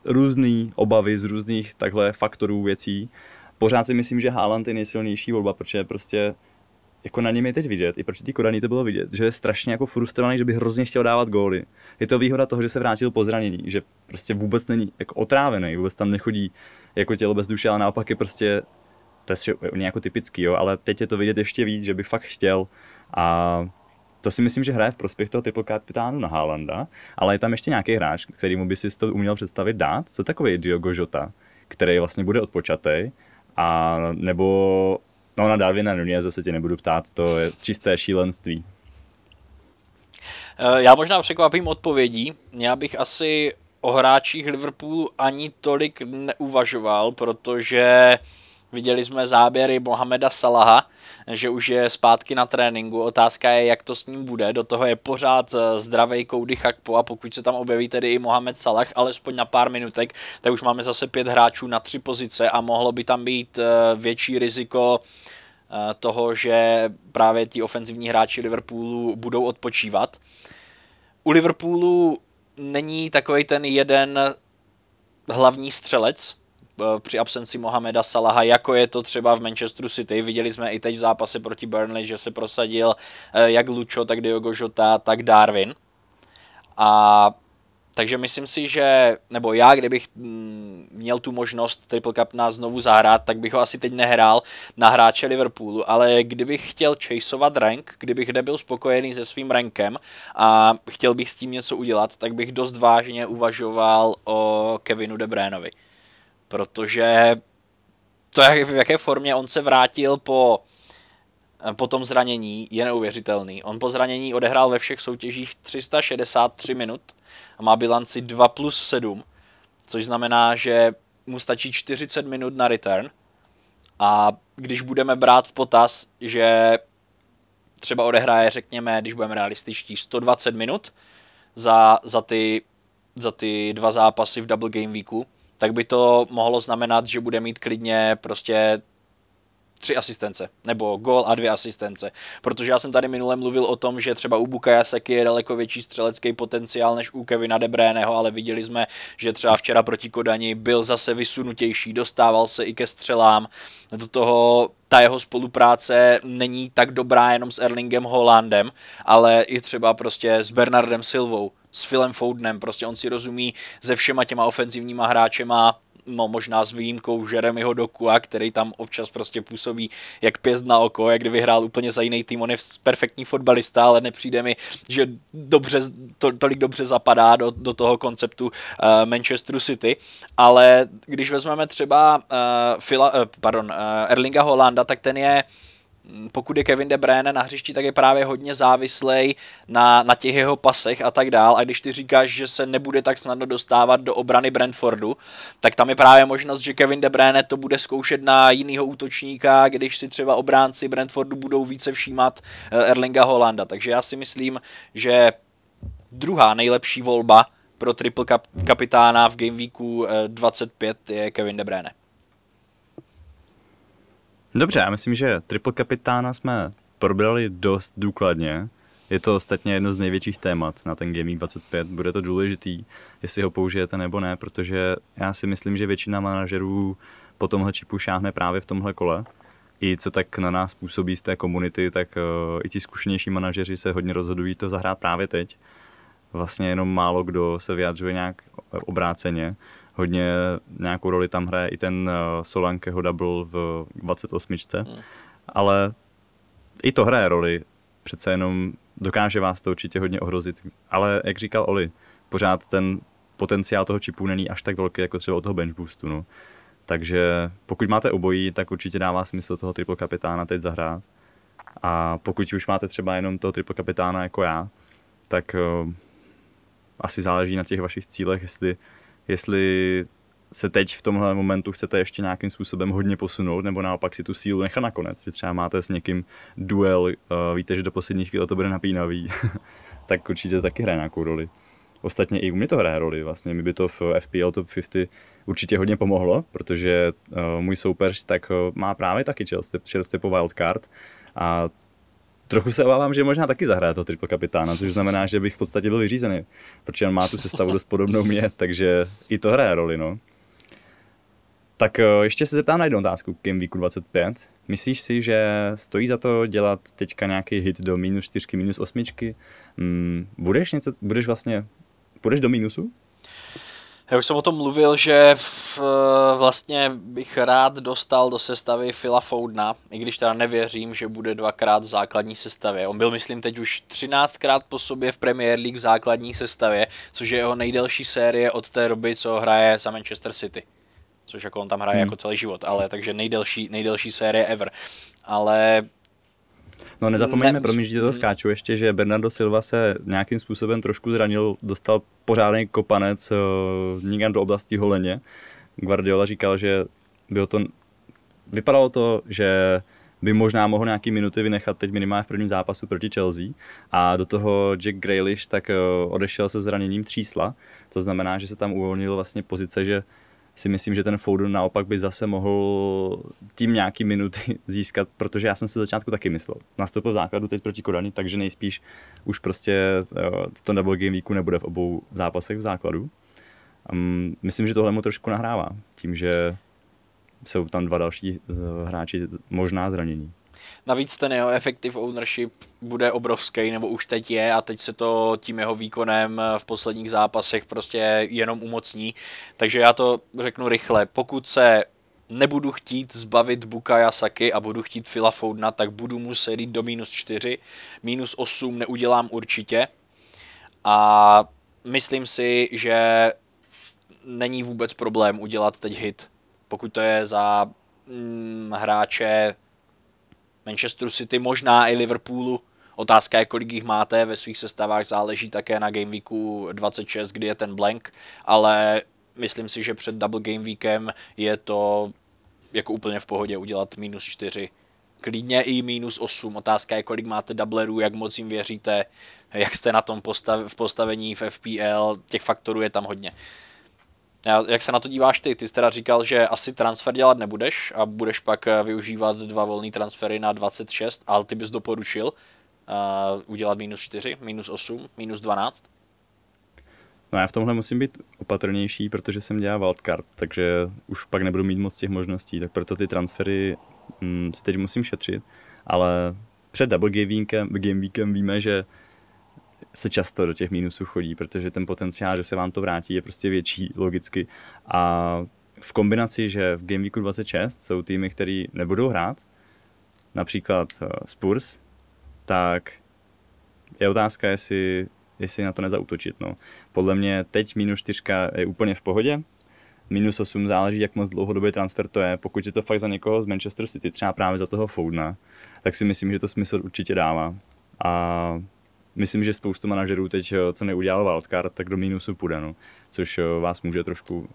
různé obavy z různých takhle faktorů věcí. Pořád si myslím, že Haaland je nejsilnější volba, protože prostě jako na něm je teď vidět, i proti té Kodaní to bylo vidět, že je strašně jako frustrovaný, že by hrozně chtěl dávat góly. Je to výhoda toho, že se vrátil po zranění, že prostě vůbec není jako otrávený, vůbec tam nechodí jako tělo bez duše, ale naopak je prostě, to je jako typický, jo, ale teď je to vidět ještě víc, že by fakt chtěl a to si myslím, že hraje v prospěch toho typu kapitánu na Haalanda, ale je tam ještě nějaký hráč, který mu by si to uměl představit dát, co takový Diogo Jota, který vlastně bude odpočatý, a nebo No na Darwina Nunez zase tě nebudu ptát, to je čisté šílenství. Eh, já možná překvapím odpovědí. Já bych asi o hráčích Liverpoolu ani tolik neuvažoval, protože viděli jsme záběry Mohameda Salaha, že už je zpátky na tréninku. Otázka je, jak to s ním bude. Do toho je pořád eh, zdravý Cody Chakpo a pokud se tam objeví tedy i Mohamed Salah, alespoň na pár minutek, tak už máme zase pět hráčů na tři pozice a mohlo by tam být eh, větší riziko eh, toho, že právě ti ofenzivní hráči Liverpoolu budou odpočívat. U Liverpoolu není takový ten jeden hlavní střelec, při absenci Mohameda Salaha, jako je to třeba v Manchesteru City. Viděli jsme i teď v zápase proti Burnley, že se prosadil eh, jak Lucho, tak Diogo Jota, tak Darwin. A takže myslím si, že, nebo já, kdybych mm, měl tu možnost Triple Cup na znovu zahrát, tak bych ho asi teď nehrál na hráče Liverpoolu, ale kdybych chtěl chaseovat rank, kdybych nebyl spokojený se svým rankem a chtěl bych s tím něco udělat, tak bych dost vážně uvažoval o Kevinu De protože to, jak, v jaké formě on se vrátil po, po tom zranění, je neuvěřitelný. On po zranění odehrál ve všech soutěžích 363 minut a má bilanci 2 plus 7, což znamená, že mu stačí 40 minut na return a když budeme brát v potaz, že třeba odehraje, řekněme, když budeme realističtí, 120 minut za, za, ty, za ty dva zápasy v double game weeku, tak by to mohlo znamenat, že bude mít klidně prostě tři asistence, nebo gol a dvě asistence. Protože já jsem tady minule mluvil o tom, že třeba u Bukaya Seki je daleko větší střelecký potenciál než u Kevina De Bruyneho, ale viděli jsme, že třeba včera proti Kodani byl zase vysunutější, dostával se i ke střelám. Do toho ta jeho spolupráce není tak dobrá jenom s Erlingem Hollandem, ale i třeba prostě s Bernardem Silvou, s Philem Fodenem, prostě on si rozumí se všema těma ofenzivníma hráčema no možná s výjimkou Jeremyho Dokua, který tam občas prostě působí jak pěst na oko, jak kdyby hrál úplně za jiný tým, on je perfektní fotbalista, ale nepřijde mi, že dobře, to, tolik dobře zapadá do, do toho konceptu uh, Manchesteru City, ale když vezmeme třeba uh, Fila, uh, pardon, uh, Erlinga Holanda, tak ten je pokud je Kevin De Bruyne na hřišti, tak je právě hodně závislej na, na těch jeho pasech a tak dál. A když ty říkáš, že se nebude tak snadno dostávat do obrany Brentfordu, tak tam je právě možnost, že Kevin De Bruyne to bude zkoušet na jiného útočníka, když si třeba obránci Brentfordu budou více všímat eh, Erlinga Holanda. Takže já si myslím, že druhá nejlepší volba pro triple kapitána v Game Weeku 25 eh, je Kevin De Bruyne. Dobře, já myslím, že triple kapitána jsme probrali dost důkladně. Je to ostatně jedno z největších témat na ten Gaming 25. Bude to důležitý, jestli ho použijete nebo ne, protože já si myslím, že většina manažerů po tomhle čipu šáhne právě v tomhle kole. I co tak na nás působí z té komunity, tak uh, i ti zkušenější manažeři se hodně rozhodují to zahrát právě teď. Vlastně jenom málo kdo se vyjadřuje nějak obráceně hodně nějakou roli tam hraje i ten uh, Solankeho double v 28. Hmm. Ale i to hraje roli. Přece jenom dokáže vás to určitě hodně ohrozit. Ale jak říkal Oli, pořád ten potenciál toho čipu není až tak velký jako třeba od toho bench boostu. No. Takže pokud máte obojí, tak určitě dává smysl toho triple kapitána teď zahrát. A pokud už máte třeba jenom toho triple kapitána jako já, tak uh, asi záleží na těch vašich cílech, jestli jestli se teď v tomhle momentu chcete ještě nějakým způsobem hodně posunout, nebo naopak si tu sílu nechat nakonec, že třeba máte s někým duel, uh, víte, že do posledních chvíle to bude napínavý, tak určitě taky hraje nějakou roli. Ostatně i u mě to hraje roli, vlastně mi by to v FPL Top 50 určitě hodně pomohlo, protože uh, můj soupeř tak uh, má právě taky čerstvě po wildcard a trochu se obávám, že možná taky zahraje to triple kapitána, což znamená, že bych v podstatě byl vyřízený, protože on má tu sestavu dost podobnou mě, takže i to hraje roli, no. Tak eh, ještě se zeptám na jednu otázku k Game Weeku 25. Myslíš si, že stojí za to dělat teďka nějaký hit do minus 4, minus 8? Hmm, budeš něco, budeš vlastně, půjdeš do minusu? Já už jsem o tom mluvil, že vlastně bych rád dostal do sestavy Phila Foudna, i když teda nevěřím, že bude dvakrát v základní sestavě. On byl, myslím, teď už 13krát po sobě v Premier League v základní sestavě, což je jeho nejdelší série od té doby, co hraje za Manchester City. Což jako on tam hraje hmm. jako celý život, ale takže nejdelší, nejdelší série ever. Ale No nezapomeňme, ne... promiň, že to skáču ještě, že Bernardo Silva se nějakým způsobem trošku zranil, dostal pořádný kopanec uh, někam do oblasti holeně. Guardiola říkal, že bylo to, vypadalo to, že by možná mohl nějaký minuty vynechat teď minimálně v prvním zápasu proti Chelsea. A do toho Jack Grealish tak uh, odešel se zraněním třísla, to znamená, že se tam uvolnil vlastně pozice, že si myslím, že ten Foden naopak by zase mohl tím nějaký minuty získat, protože já jsem si začátku taky myslel. Nastoupil v základu teď proti Kodani, takže nejspíš už prostě to double game weeku nebude v obou zápasech v základu. Um, myslím, že tohle mu trošku nahrává, tím, že jsou tam dva další hráči možná zranění. Navíc ten jeho effective ownership bude obrovský, nebo už teď je a teď se to tím jeho výkonem v posledních zápasech prostě jenom umocní. Takže já to řeknu rychle. Pokud se nebudu chtít zbavit Bukaya Saky a budu chtít Phila Foudna, tak budu muset jít do minus 4. Minus 8 neudělám určitě. A myslím si, že není vůbec problém udělat teď hit. Pokud to je za mm, hráče Manchesteru City, možná i Liverpoolu. Otázka je, kolik jich máte ve svých sestavách, záleží také na Game Weeku 26, kdy je ten blank, ale myslím si, že před Double Game Weekem je to jako úplně v pohodě udělat minus 4 klidně i minus 8. Otázka je, kolik máte doublerů, jak moc jim věříte, jak jste na tom postav, v postavení v FPL, těch faktorů je tam hodně. Jak se na to díváš ty? Ty jsi teda říkal, že asi transfer dělat nebudeš a budeš pak eh, využívat dva volné transfery na 26, ale ty bys doporučil uh, udělat minus 4, minus 8, minus 12? No já v tomhle musím být opatrnější, protože jsem dělal wildcard, takže už pak nebudu mít moc těch možností, tak proto ty transfery hm, si teď musím šetřit, ale před double game weekem, game weekem víme, že se často do těch mínusů chodí, protože ten potenciál, že se vám to vrátí, je prostě větší logicky. A v kombinaci, že v Game Weeku 26 jsou týmy, které nebudou hrát, například uh, Spurs, tak je otázka, jestli, jestli na to nezautočit. No. Podle mě teď minus 4 je úplně v pohodě, minus 8 záleží, jak moc dlouhodobý transfer to je. Pokud je to fakt za někoho z Manchester City, třeba právě za toho Foudna, tak si myslím, že to smysl určitě dává. A myslím, že spoustu manažerů teď, eh, co neudělal wildcard, tak do mínusu půjde, no. což eh, vás může trošku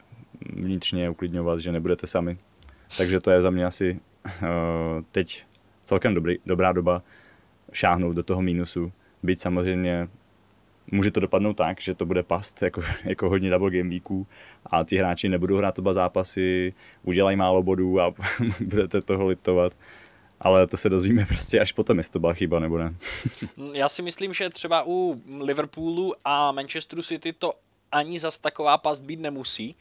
vnitřně uklidňovat, že nebudete sami. Takže to je za mě asi uh, teď celkem dobrý, dobrá doba šáhnout do toho mínusu. Byť samozřejmě může to dopadnout tak, že to bude past jako, jako hodně double game weeků a ty hráči nebudou hrát oba zápasy, udělají málo bodů a budete toho litovat. Ale to se dozvíme prostě až potom, jestli to byla chyba nebo ne. Já si myslím, že třeba u Liverpoolu a Manchesteru City to ani zas taková past být nemusí,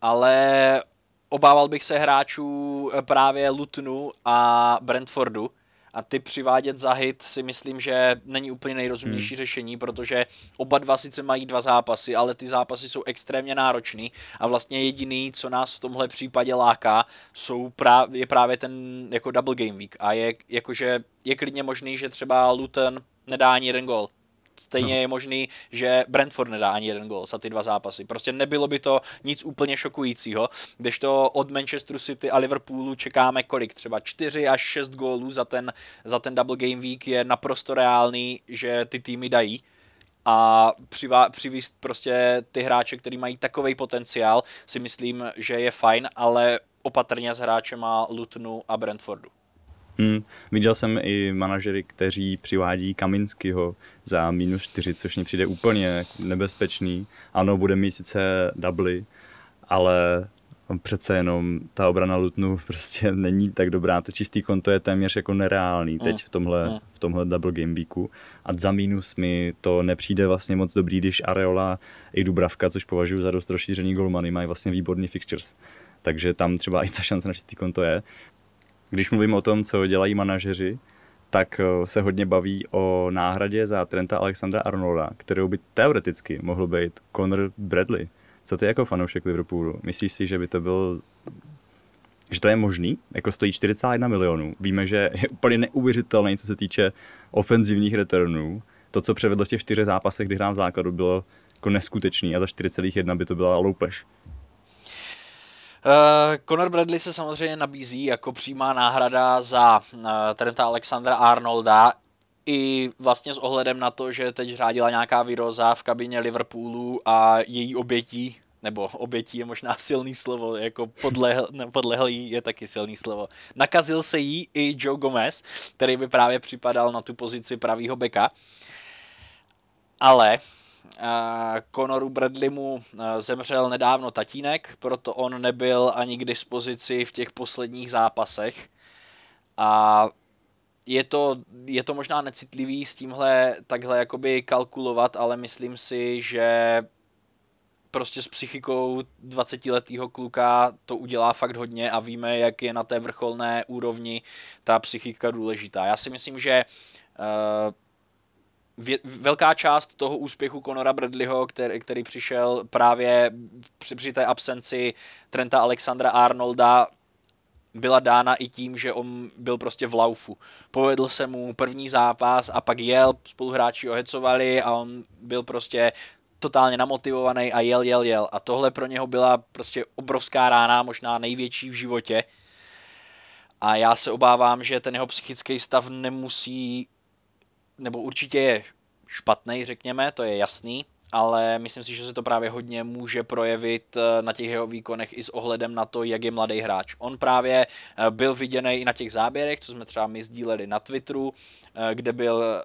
ale obával bych se hráčů právě Lutonu a Brentfordu, a ty přivádět za hit si myslím, že není úplně nejrozumnější hmm. řešení, protože oba dva sice mají dva zápasy, ale ty zápasy jsou extrémně náročný a vlastně jediný, co nás v tomhle případě láká, jsou právě, je právě ten jako double game week a je jakože je klidně možný, že třeba Luton nedá ani jeden gol stejně no. je možný, že Brentford nedá ani jeden gol za ty dva zápasy. Prostě nebylo by to nic úplně šokujícího, když to od Manchesteru City a Liverpoolu čekáme kolik, třeba 4 až 6 gólů za ten, za ten double game week je naprosto reálný, že ty týmy dají a přivá, přivíst prostě ty hráče, který mají takový potenciál, si myslím, že je fajn, ale opatrně s hráčema Lutonu a Brentfordu. Hmm. Viděl jsem i manažery, kteří přivádí Kaminskyho za minus 4, což mi přijde úplně nebezpečný. Ano, bude mít sice dubly, ale přece jenom ta obrana Lutnu prostě není tak dobrá. To čistý konto je téměř jako nereálný teď v tomhle, v tomhle double game weeku. A za minus mi to nepřijde vlastně moc dobrý, když Areola i Dubravka, což považuji za dost rozšířený golmany, mají vlastně výborný fixtures. Takže tam třeba i ta šance na čistý konto je. Když mluvím o tom, co dělají manažeři, tak eh, se hodně baví o náhradě za Trenta Alexandra Arnolda, kterou by teoreticky mohl být Conor Bradley. Co ty jako fanoušek Liverpoolu? Myslíš si, že by to byl že to je možný, jako stojí 41 milionů. Víme, že je úplně neuvěřitelný, co se týče ofenzivních returnů. To, co převedl v těch čtyřech zápasech, kdy hrál v základu, bylo jako neskutečný a za 4,1 by to byla loupež. Uh, Conor Bradley se samozřejmě nabízí jako přímá náhrada za uh, Trenta Alexandra Arnolda i vlastně s ohledem na to, že teď řádila nějaká výroza v kabině Liverpoolu a její obětí, nebo obětí je možná silný slovo, jako podlehl, ne, podlehlý je taky silný slovo. Nakazil se jí i Joe Gomez, který by právě připadal na tu pozici pravýho beka. Ale Conoru Bradleymu zemřel nedávno tatínek, proto on nebyl ani k dispozici v těch posledních zápasech. A je to, je to možná necitlivý s tímhle takhle jakoby kalkulovat, ale myslím si, že prostě s psychikou 20-letého kluka to udělá fakt hodně a víme, jak je na té vrcholné úrovni ta psychika důležitá. Já si myslím, že uh, vě, velká část toho úspěchu Conora Bradleyho, který, který přišel právě při, při té absenci Trenta Alexandra Arnolda, byla dána i tím, že on byl prostě v laufu. Povedl se mu první zápas a pak jel, spoluhráči ohecovali a on byl prostě totálně namotivovaný a jel, jel, jel. A tohle pro něho byla prostě obrovská rána, možná největší v životě. A já se obávám, že ten jeho psychický stav nemusí nebo určitě je špatný, řekněme, to je jasný, ale myslím si, že se to právě hodně může projevit eh, na těch jeho výkonech i s ohledem na to, jak je mladý hráč. On právě eh, byl viděný i na těch záběrech, co jsme třeba my sdíleli na Twitteru, eh, kde byl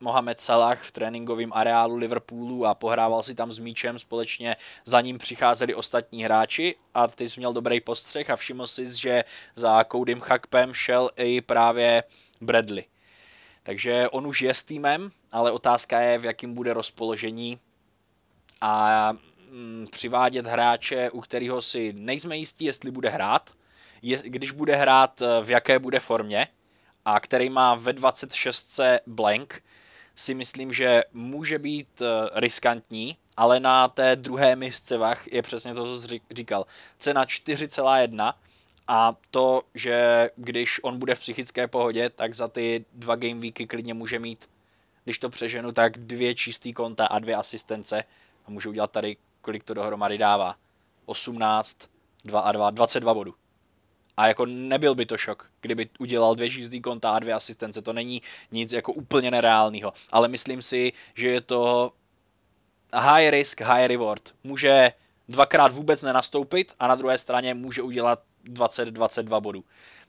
Mohamed Salah v tréninkovém areálu Liverpoolu a pohrával si tam s míčem, společně za ním přicházeli ostatní hráči a ty jsi měl dobrý postřeh a všiml si, že za Koudym Chakpem šel i právě Bradley. Takže on už je s týmem, ale otázka je, v jakým bude rozpoložení a mm, přivádět hráče, u kterého si nejsme jistí, jestli bude hrát, když bude hrát, v jaké bude formě a který má ve 26 blank, si myslím, že může být eh, riskantní, ale na té druhé misce vach je přesně to, co jsi říkal. Cena 4,1 a to, že když on bude v psychické pohodě, tak za ty dva game weeky klidně může mít, když to přeženu, tak dvě čistý konta a dvě asistence a může udělat tady, kolik to dohromady dává. 18, 2 a 2, 22 bodů. A jako nebyl by to šok, kdyby udělal dvě čistý konta a dvě asistence. To není nic jako úplně nereálného. Ale myslím si, že je to high risk, high reward. Může dvakrát vůbec nenastoupit a na druhé straně může udělat 20-22 bodů.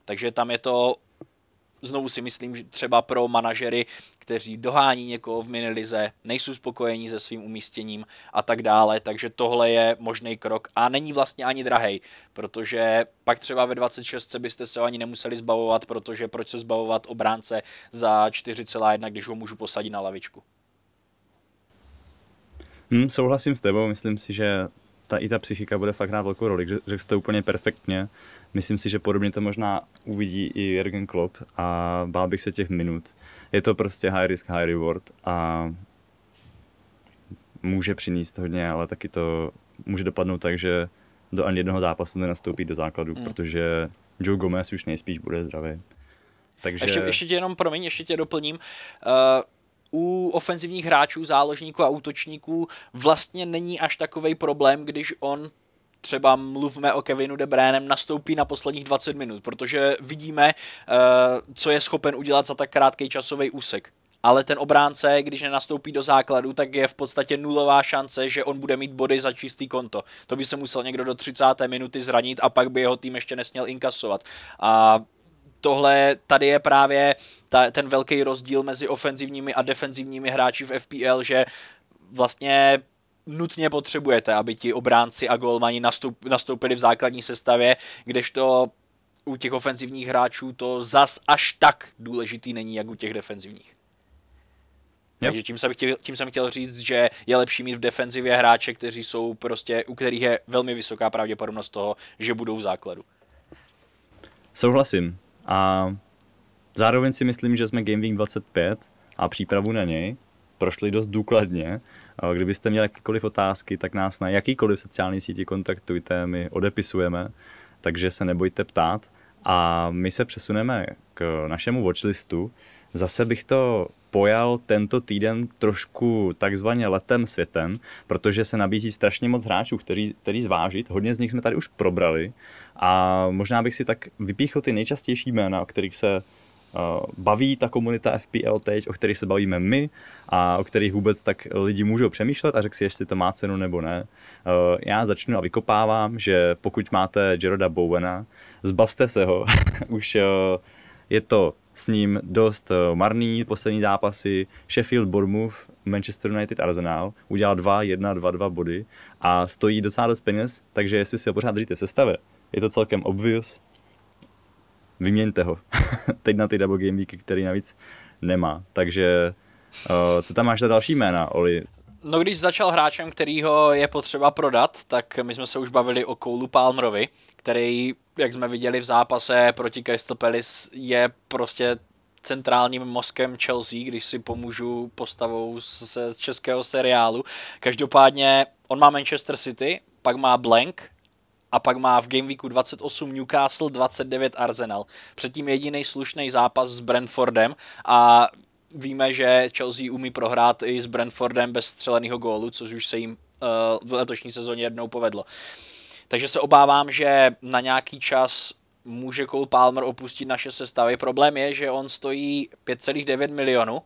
Takže tam je to znovu si myslím, že třeba pro manažery, kteří dohání někoho v minilize, nejsou spokojení se svým umístěním a tak dále, takže tohle je možný krok a není vlastně ani drahej, protože pak třeba ve 26 byste se ho ani nemuseli zbavovat, protože proč se zbavovat obránce za 4,1, když ho můžu posadit na lavičku. Hmm, souhlasím s tebou, myslím si, že ta, i ta psychika bude fakt hrát velkou roli. Řekl jste úplně perfektně. Myslím si, že podobně to možná uvidí i Jürgen Klopp a bál bych se těch minut. Je to prostě high risk, high reward a může přinést hodně, ale taky to může dopadnout tak, že do ani jednoho zápasu nenastoupí do základu, hmm. protože Joe Gomez už nejspíš bude zdravý. Takže... Ještě, ještě tě jenom, promiň, ještě tě doplním. Uh, u ofenzivních hráčů, záložníků a útočníků vlastně není až takový problém, když on třeba mluvme o Kevinu De Bruynem, nastoupí na posledních 20 minut, protože vidíme, uh, co je schopen udělat za tak krátký časový úsek. Ale ten obránce, když nenastoupí do základu, tak je v podstatě nulová šance, že on bude mít body za čistý konto. To by se musel někdo do 30. minuty zranit a pak by jeho tým ještě nesměl inkasovat. A tohle tady je právě ta, ten velký rozdíl mezi ofenzivními a defenzivními hráči v FPL, že vlastně nutně potřebujete, aby ti obránci a golmani nastup, nastoupili v základní sestavě, kdežto u těch ofenzivních hráčů to zas až tak důležitý není, jak u těch defenzivních. Yep. Takže tím jsem, chtěl, tím jsem chtěl říct, že je lepší mít v defenzivě hráče, kteří jsou prostě, u kterých je velmi vysoká pravděpodobnost toho, že budou v základu. Souhlasím. A zároveň si myslím, že jsme Game Week 25 a přípravu na něj prošli dost důkladně. Kdybyste měli jakýkoliv otázky, tak nás na jakýkoliv sociální síti kontaktujte, my odepisujeme, takže se nebojte ptát. A my se přesuneme k našemu watchlistu. Zase bych to pojal tento týden trošku takzvaně letem světem, protože se nabízí strašně moc hráčů, který, který zvážit. Hodně z nich jsme tady už probrali a možná bych si tak vypíchl ty nejčastější jména, o kterých se uh, baví ta komunita FPL teď, o kterých se bavíme my a o kterých vůbec tak lidi můžou přemýšlet a řekl si, jestli to má cenu nebo ne. Uh, já začnu a vykopávám, že pokud máte Jeroda Bowena, zbavte se ho. už uh, je to s ním dost eh, marný poslední zápasy. Sheffield, Bournemouth, Manchester United, Arsenal. Udělal 2, 1, 2, 2 body a stojí docela dost peněz, takže jestli si ho pořád držíte v sestavě, je to celkem obvious. Vyměňte ho. Teď na ty double game weeky, který navíc nemá. Takže uh, co tam máš za další jména, Oli? No když začal hráčem, kterýho je potřeba prodat, tak my jsme se už bavili o Koulu Palmerovi, který, jak jsme viděli v zápase proti Crystal Palace, je prostě centrálním mozkem Chelsea, když si pomůžu postavou z, z českého seriálu. Každopádně on má Manchester City, pak má Blank a pak má v Game Weeku 28 Newcastle, 29 Arsenal. Předtím jediný slušný zápas s Brentfordem a víme, že Chelsea umí prohrát i s Brentfordem bez střeleného gólu, což už se jim uh, v letošní sezóně jednou povedlo. Takže se obávám, že na nějaký čas může Cole Palmer opustit naše sestavy. Problém je, že on stojí 5,9 milionů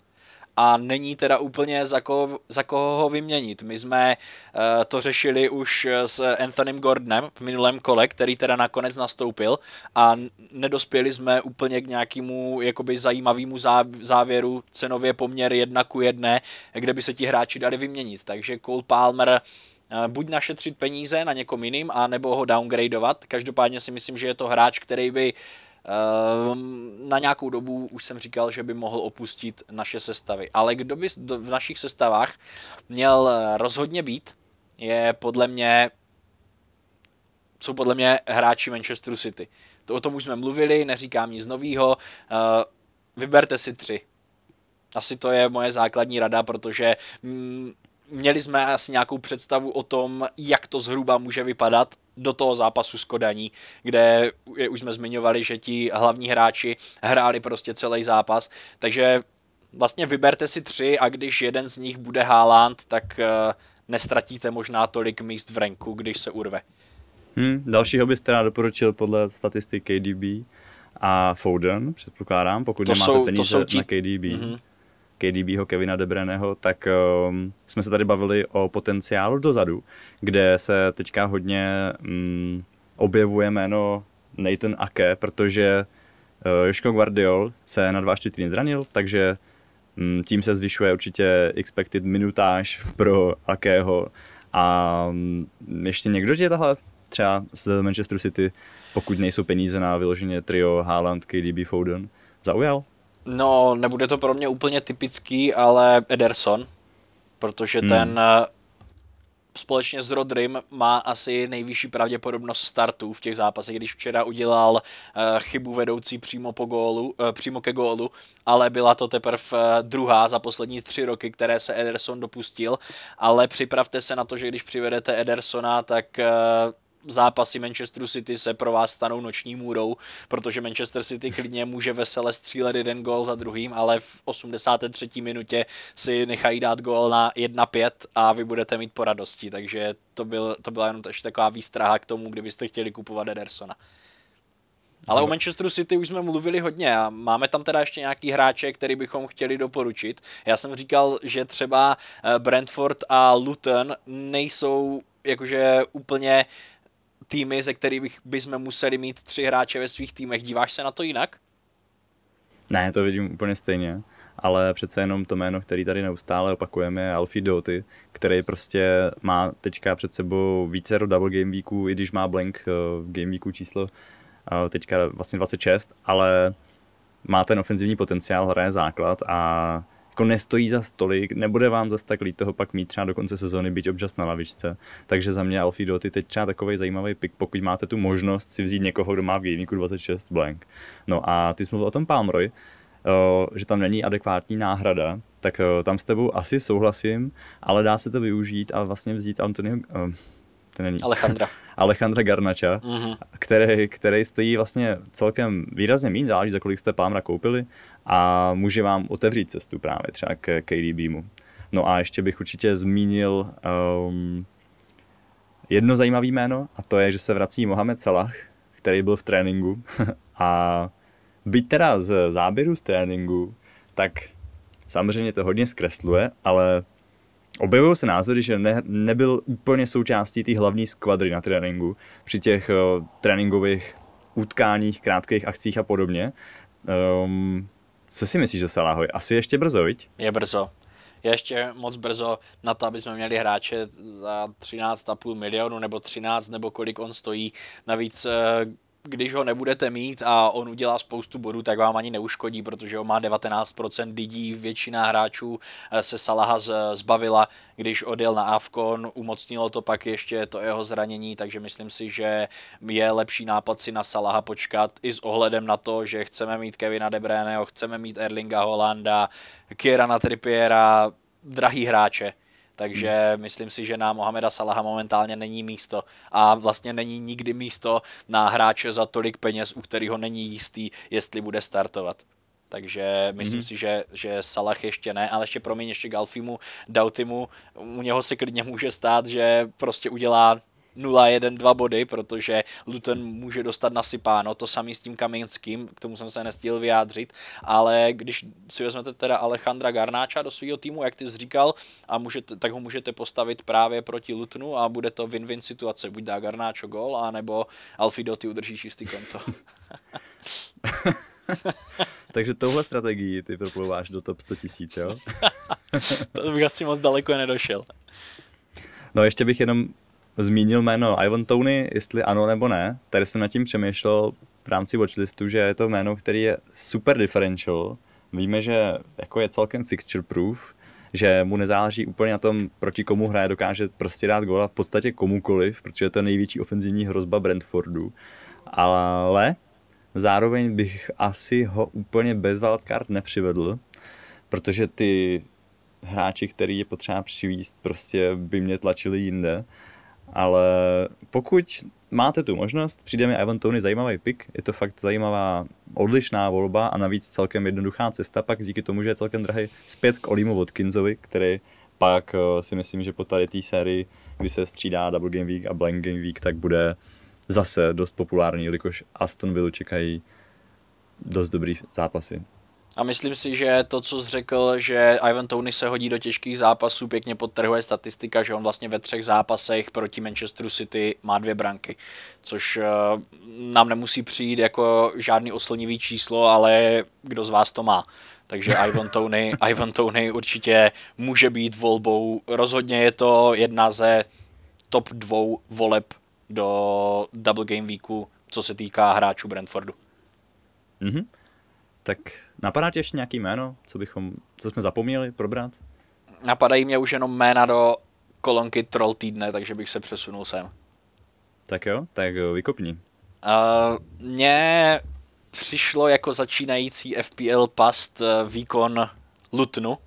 a není teda úplně za koho, za koho ho vyměnit. My jsme uh, to řešili už s Anthonym Gordonem v minulém kole, který teda nakonec nastoupil a nedospěli jsme úplně k nějakému jakoby zajímavému závěru cenově poměr jedna ku jedné, kde by se ti hráči dali vyměnit. Takže Cole Palmer uh, buď našetřit peníze na někom jiným, a nebo ho downgradeovat. Každopádně si myslím, že je to hráč, který by uh, na nějakou dobu už jsem říkal, že by mohl opustit naše sestavy. Ale kdo by v našich sestavách měl rozhodně být, je podle mě jsou podle mě hráči Manchesteru City. To o tom už jsme mluvili, neříkám nic novýho. Ehm, vyberte si tři. Asi to je moje základní rada, protože mm, měli jsme asi nějakou představu o tom, jak to zhruba může vypadat do toho zápasu s Kodaní, kde už jsme zmiňovali, že ti hlavní hráči hráli prostě celý zápas, takže vlastně vyberte si tři a když jeden z nich bude Haaland, tak uh, nestratíte možná tolik míst v renku, když se urve. Hmm, dalšího byste rád doporučil podle statistik KDB a Foden, předpokládám, pokud to nemáte jsou, peníze to jsou ti... na KDB. Mm-hmm. KDBho, Kevina Debreného, tak um, jsme se tady bavili o potenciálu dozadu, kde se teďka hodně um, objevuje jméno Nathan Ake, protože uh, Joško Guardiol se na 2-4 týdny zranil, takže um, tím se zvyšuje určitě expected minutáž pro Akého a um, ještě někdo tě tahle třeba z Manchester City, pokud nejsou peníze na vyloženě trio Haaland, KDB, Foden, zaujal? No, nebude to pro mě úplně typický, ale Ederson, protože hmm. ten eh, společně s Rodrym má asi nejvyšší pravděpodobnost startů v těch zápasech, když včera udělal uh, chybu vedoucí přímo, po gólu, uh, přímo ke gólu, ale byla to teprve uh, druhá za poslední tři roky, které se Ederson dopustil, ale připravte se na to, že když přivedete Edersona, tak uh, zápasy Manchesteru City se pro vás stanou noční můrou, protože Manchester City klidně může vesele střílet jeden gol za druhým, ale v 83. minutě si nechají dát gol na 1-5 a vy budete mít po radosti, takže to, byl, to byla jenom ještě taková výstraha k tomu, kdybyste chtěli kupovat Edersona. Ale o Manchesteru City už jsme mluvili hodně a máme tam teda ještě nějaký hráče, který bychom chtěli doporučit. Já jsem říkal, že třeba eh, Brentford a Luton nejsou jakože úplně týmy, ze kterých bychom museli mít tři hráče ve svých týmech. Díváš se na to jinak? Ne, to vidím úplně stejně, ale přece jenom to jméno, který tady neustále opakujeme, je Alfie Doughty, který prostě má teďka před sebou více double game weeků, i když má blank eh, v game weeku číslo eh, teďka vlastně 26, ale má ten ofenzivní potenciál, hraje základ a jako nestojí za stolik, nebude vám zase tak lít toho pak mít třeba do konce sezóny, být občas na lavičce. Takže za mě Alfie Doty teď třeba takový zajímavý pick, pokud máte tu možnost si vzít někoho, kdo má v gamingu 26 blank. No a ty jsi mluvil o tom Palmroy, že tam není adekvátní náhrada, tak tam s tebou asi souhlasím, ale dá se to využít a vlastně vzít Antonio, to není. Alejandra. Alejandra Garnača, uh-huh. který, který stojí vlastně celkem výrazně méně, záleží za kolik jste Palmra koupili a může vám otevřít cestu právě třeba k KDBmu. No a ještě bych určitě zmínil um, jedno zajímavé jméno a to je, že se vrací Mohamed Salah, který byl v tréninku a byť teda z záběru z tréninku, tak samozřejmě to hodně zkresluje, ale Objevují se názory, že ne, nebyl úplně součástí té hlavní skvadry na tréninku při těch uh, tréninkových utkáních, krátkých akcích a podobně. Um, co si myslíš, že Salahoj? Asi ještě brzo, viď? Je brzo. Je ještě moc brzo na to, aby jsme měli hráče za 13,5 milionu nebo 13 nebo kolik on stojí. Navíc eh, když ho nebudete mít a on udělá spoustu bodů, tak vám ani neuškodí, protože ho má 19% lidí, většina hráčů eh, se Salaha zbavila, když odjel na Avkon, umocnilo to pak ještě to jeho zranění, takže myslím si, že je lepší nápad si na Salaha počkat i s ohledem na to, že chceme mít Kevina De Bruyneho, chceme mít Erlinga Holanda, Kierana Trippiera, drahý hráče, takže hmm. myslím si, že na Mohameda Salaha momentálně není místo a vlastně není nikdy místo na hráče za tolik peněz, u kterého není jistý, jestli bude startovat. Takže myslím mm-hmm. si, že, že Salah ještě ne, ale ještě promiň ještě Galfimu, Dautimu, u něho se klidně může stát, že prostě udělá 0-1-2 body, protože Luton může dostat nasypáno, to samý s tím Kaminským, k tomu jsem se nestihl vyjádřit, ale když si vezmete teda Alejandra Garnáča do svého týmu, jak ty jsi říkal, a můžete, tak ho můžete postavit právě proti Lutonu a bude to win-win situace, buď dá Garnáčo gol, anebo Alfido ty udrží čistý konto. Takže touhle strategii ty proplouváš do top 100 tisíc, jo? to bych asi moc daleko nedošel. No ještě bych jenom zmínil jméno Ivan Tony, jestli ano nebo ne. Tady jsem nad tím přemýšlel v rámci watchlistu, že je to jméno, který je super differential. Víme, že jako je celkem fixture proof, že mu nezáleží úplně na tom, proti komu hraje, dokáže prostě dát góla v podstatě komukoliv, protože to je největší ofenzivní hrozba Brentfordu. Ale zároveň bych asi ho úplně bez wildcard nepřivedl, protože ty hráči, který je potřeba přivíst, prostě by mě tlačili jinde. Ale pokud máte tu možnost, přijde mi Ivan Tony zajímavý pick, je to fakt zajímavá odlišná volba a navíc celkem jednoduchá cesta, pak díky tomu, že je celkem drahý zpět k Olimu Watkinsovi, který pak eh, si myslím, že po tady té sérii, kdy se střídá Double Game Week a Blank Game Week, tak bude zase dost populární, jelikož Aston Villa čekají dost dobrý zápasy. A myslím si, že to, co jsi řekl, že Ivan Tony se hodí do těžkých zápasů, pěkně podtrhuje statistika, že on vlastně ve třech zápasech proti Manchesteru City má dvě branky, což uh, nám nemusí přijít jako žádný oslnivý číslo, ale kdo z vás to má. Takže Ivan Tony, Ivan Tony určitě může být volbou. Rozhodně je to jedna ze top dvou voleb do Double Game Weeku, co se týká hráčů Brentfordu. Mm-hmm. Tak napadá tě ještě nějaký jméno, co, bychom, co jsme zapomněli probrat? Napadají mě už jenom jména do kolonky Troll týdne, takže bych se přesunul sem. Tak jo, tak vykopni. Uh, mně přišlo jako začínající FPL past uh, výkon Lutnu,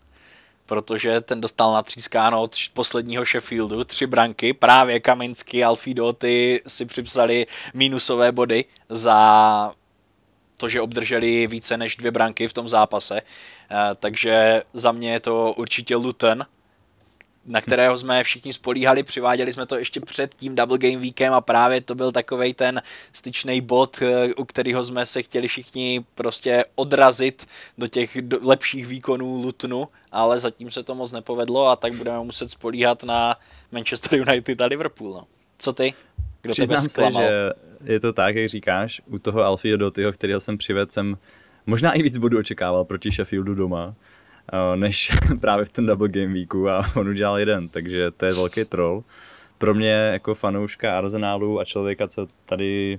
protože ten dostal natřískáno od posledního Sheffieldu tři branky, právě Kaminsky, Alfido, ty si připsali mínusové body za to, že obdrželi více než dvě branky v tom zápase. Eh, takže za mě je to určitě Luton, na kterého jsme všichni spolíhali, přiváděli jsme to ještě před tím Double Game Weekem a právě to byl takový ten styčný bod, eh, u kterého jsme se chtěli všichni prostě odrazit do těch lepších výkonů Lutonu, ale zatím se to moc nepovedlo a tak budeme muset spolíhat na Manchester United a Liverpool. No. Co ty? Kdo Přiznám se, že je to tak, jak říkáš, u toho Alfie Dotyho, kterého jsem přivedl, jsem možná i víc bodů očekával proti Sheffieldu doma, eh, než právě v tom Double Game Weeku a on udělal jeden, takže to je velký troll. Pro mě jako fanouška Arsenálu a člověka, co tady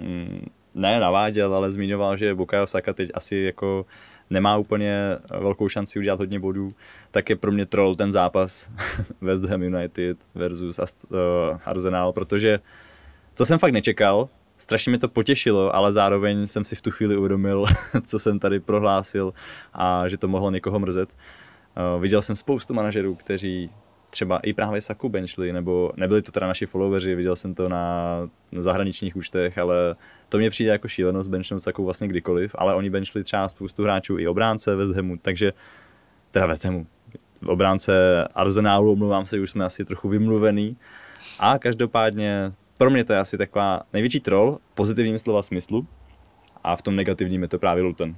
mm, ne naváděl, ale zmiňoval, že Bukayo Saka teď asi jako nemá úplně velkou šanci udělat hodně bodů, tak je pro mě troll ten zápas West Ham United versus uh, Arsenal, protože to jsem fakt nečekal, strašně mi to potěšilo, ale zároveň jsem si v tu chvíli uvědomil, co jsem tady prohlásil a že to mohlo někoho mrzet. Uh, viděl jsem spoustu manažerů, kteří třeba i právě Saku benchli, nebo nebyli to teda naši followeri, viděl jsem to na zahraničních účtech, ale to mě přijde jako šílenost benchnout Saku vlastně kdykoliv, ale oni benchli třeba spoustu hráčů i obránce West Hamu, takže teda West Hamu, obránce Arsenálu, omlouvám se, už jsme asi trochu vymluvený. A každopádně pro mě to je asi taková největší troll, pozitivním slova smyslu, a v tom negativním je to právě Luton.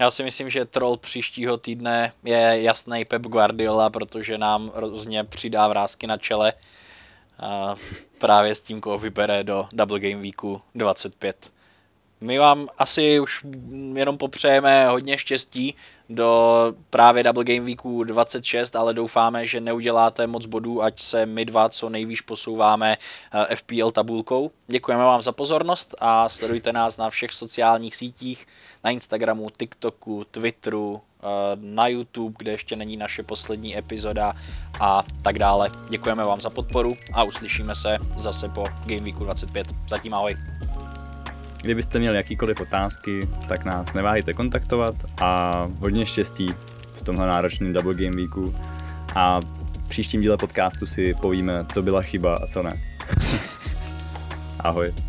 Já si myslím, že troll příštího týdne je jasný Pep Guardiola, protože nám rozně přidá vrázky na čele a právě s tím, koho vybere do Double Game Weeku 25. My vám asi už jenom popřejeme hodně štěstí do právě Double Game Weeku 26, ale doufáme, že neuděláte moc bodů, ať se my dva co nejvíš posouváme eh, FPL tabulkou. Děkujeme vám za pozornost a sledujte nás na všech sociálních sítích, na Instagramu, TikToku, Twitteru, eh, na YouTube, kde ještě není naše poslední epizoda a tak dále. Děkujeme vám za podporu a uslyšíme se zase po Game Weeku 25. Zatím ahoj. Kdybyste měli jakýkoliv otázky, tak nás neváhejte kontaktovat a hodně štěstí v tomhle náročném Double Game Weeku a v příštím díle podcastu si povíme, co byla chyba a co ne. Ahoj.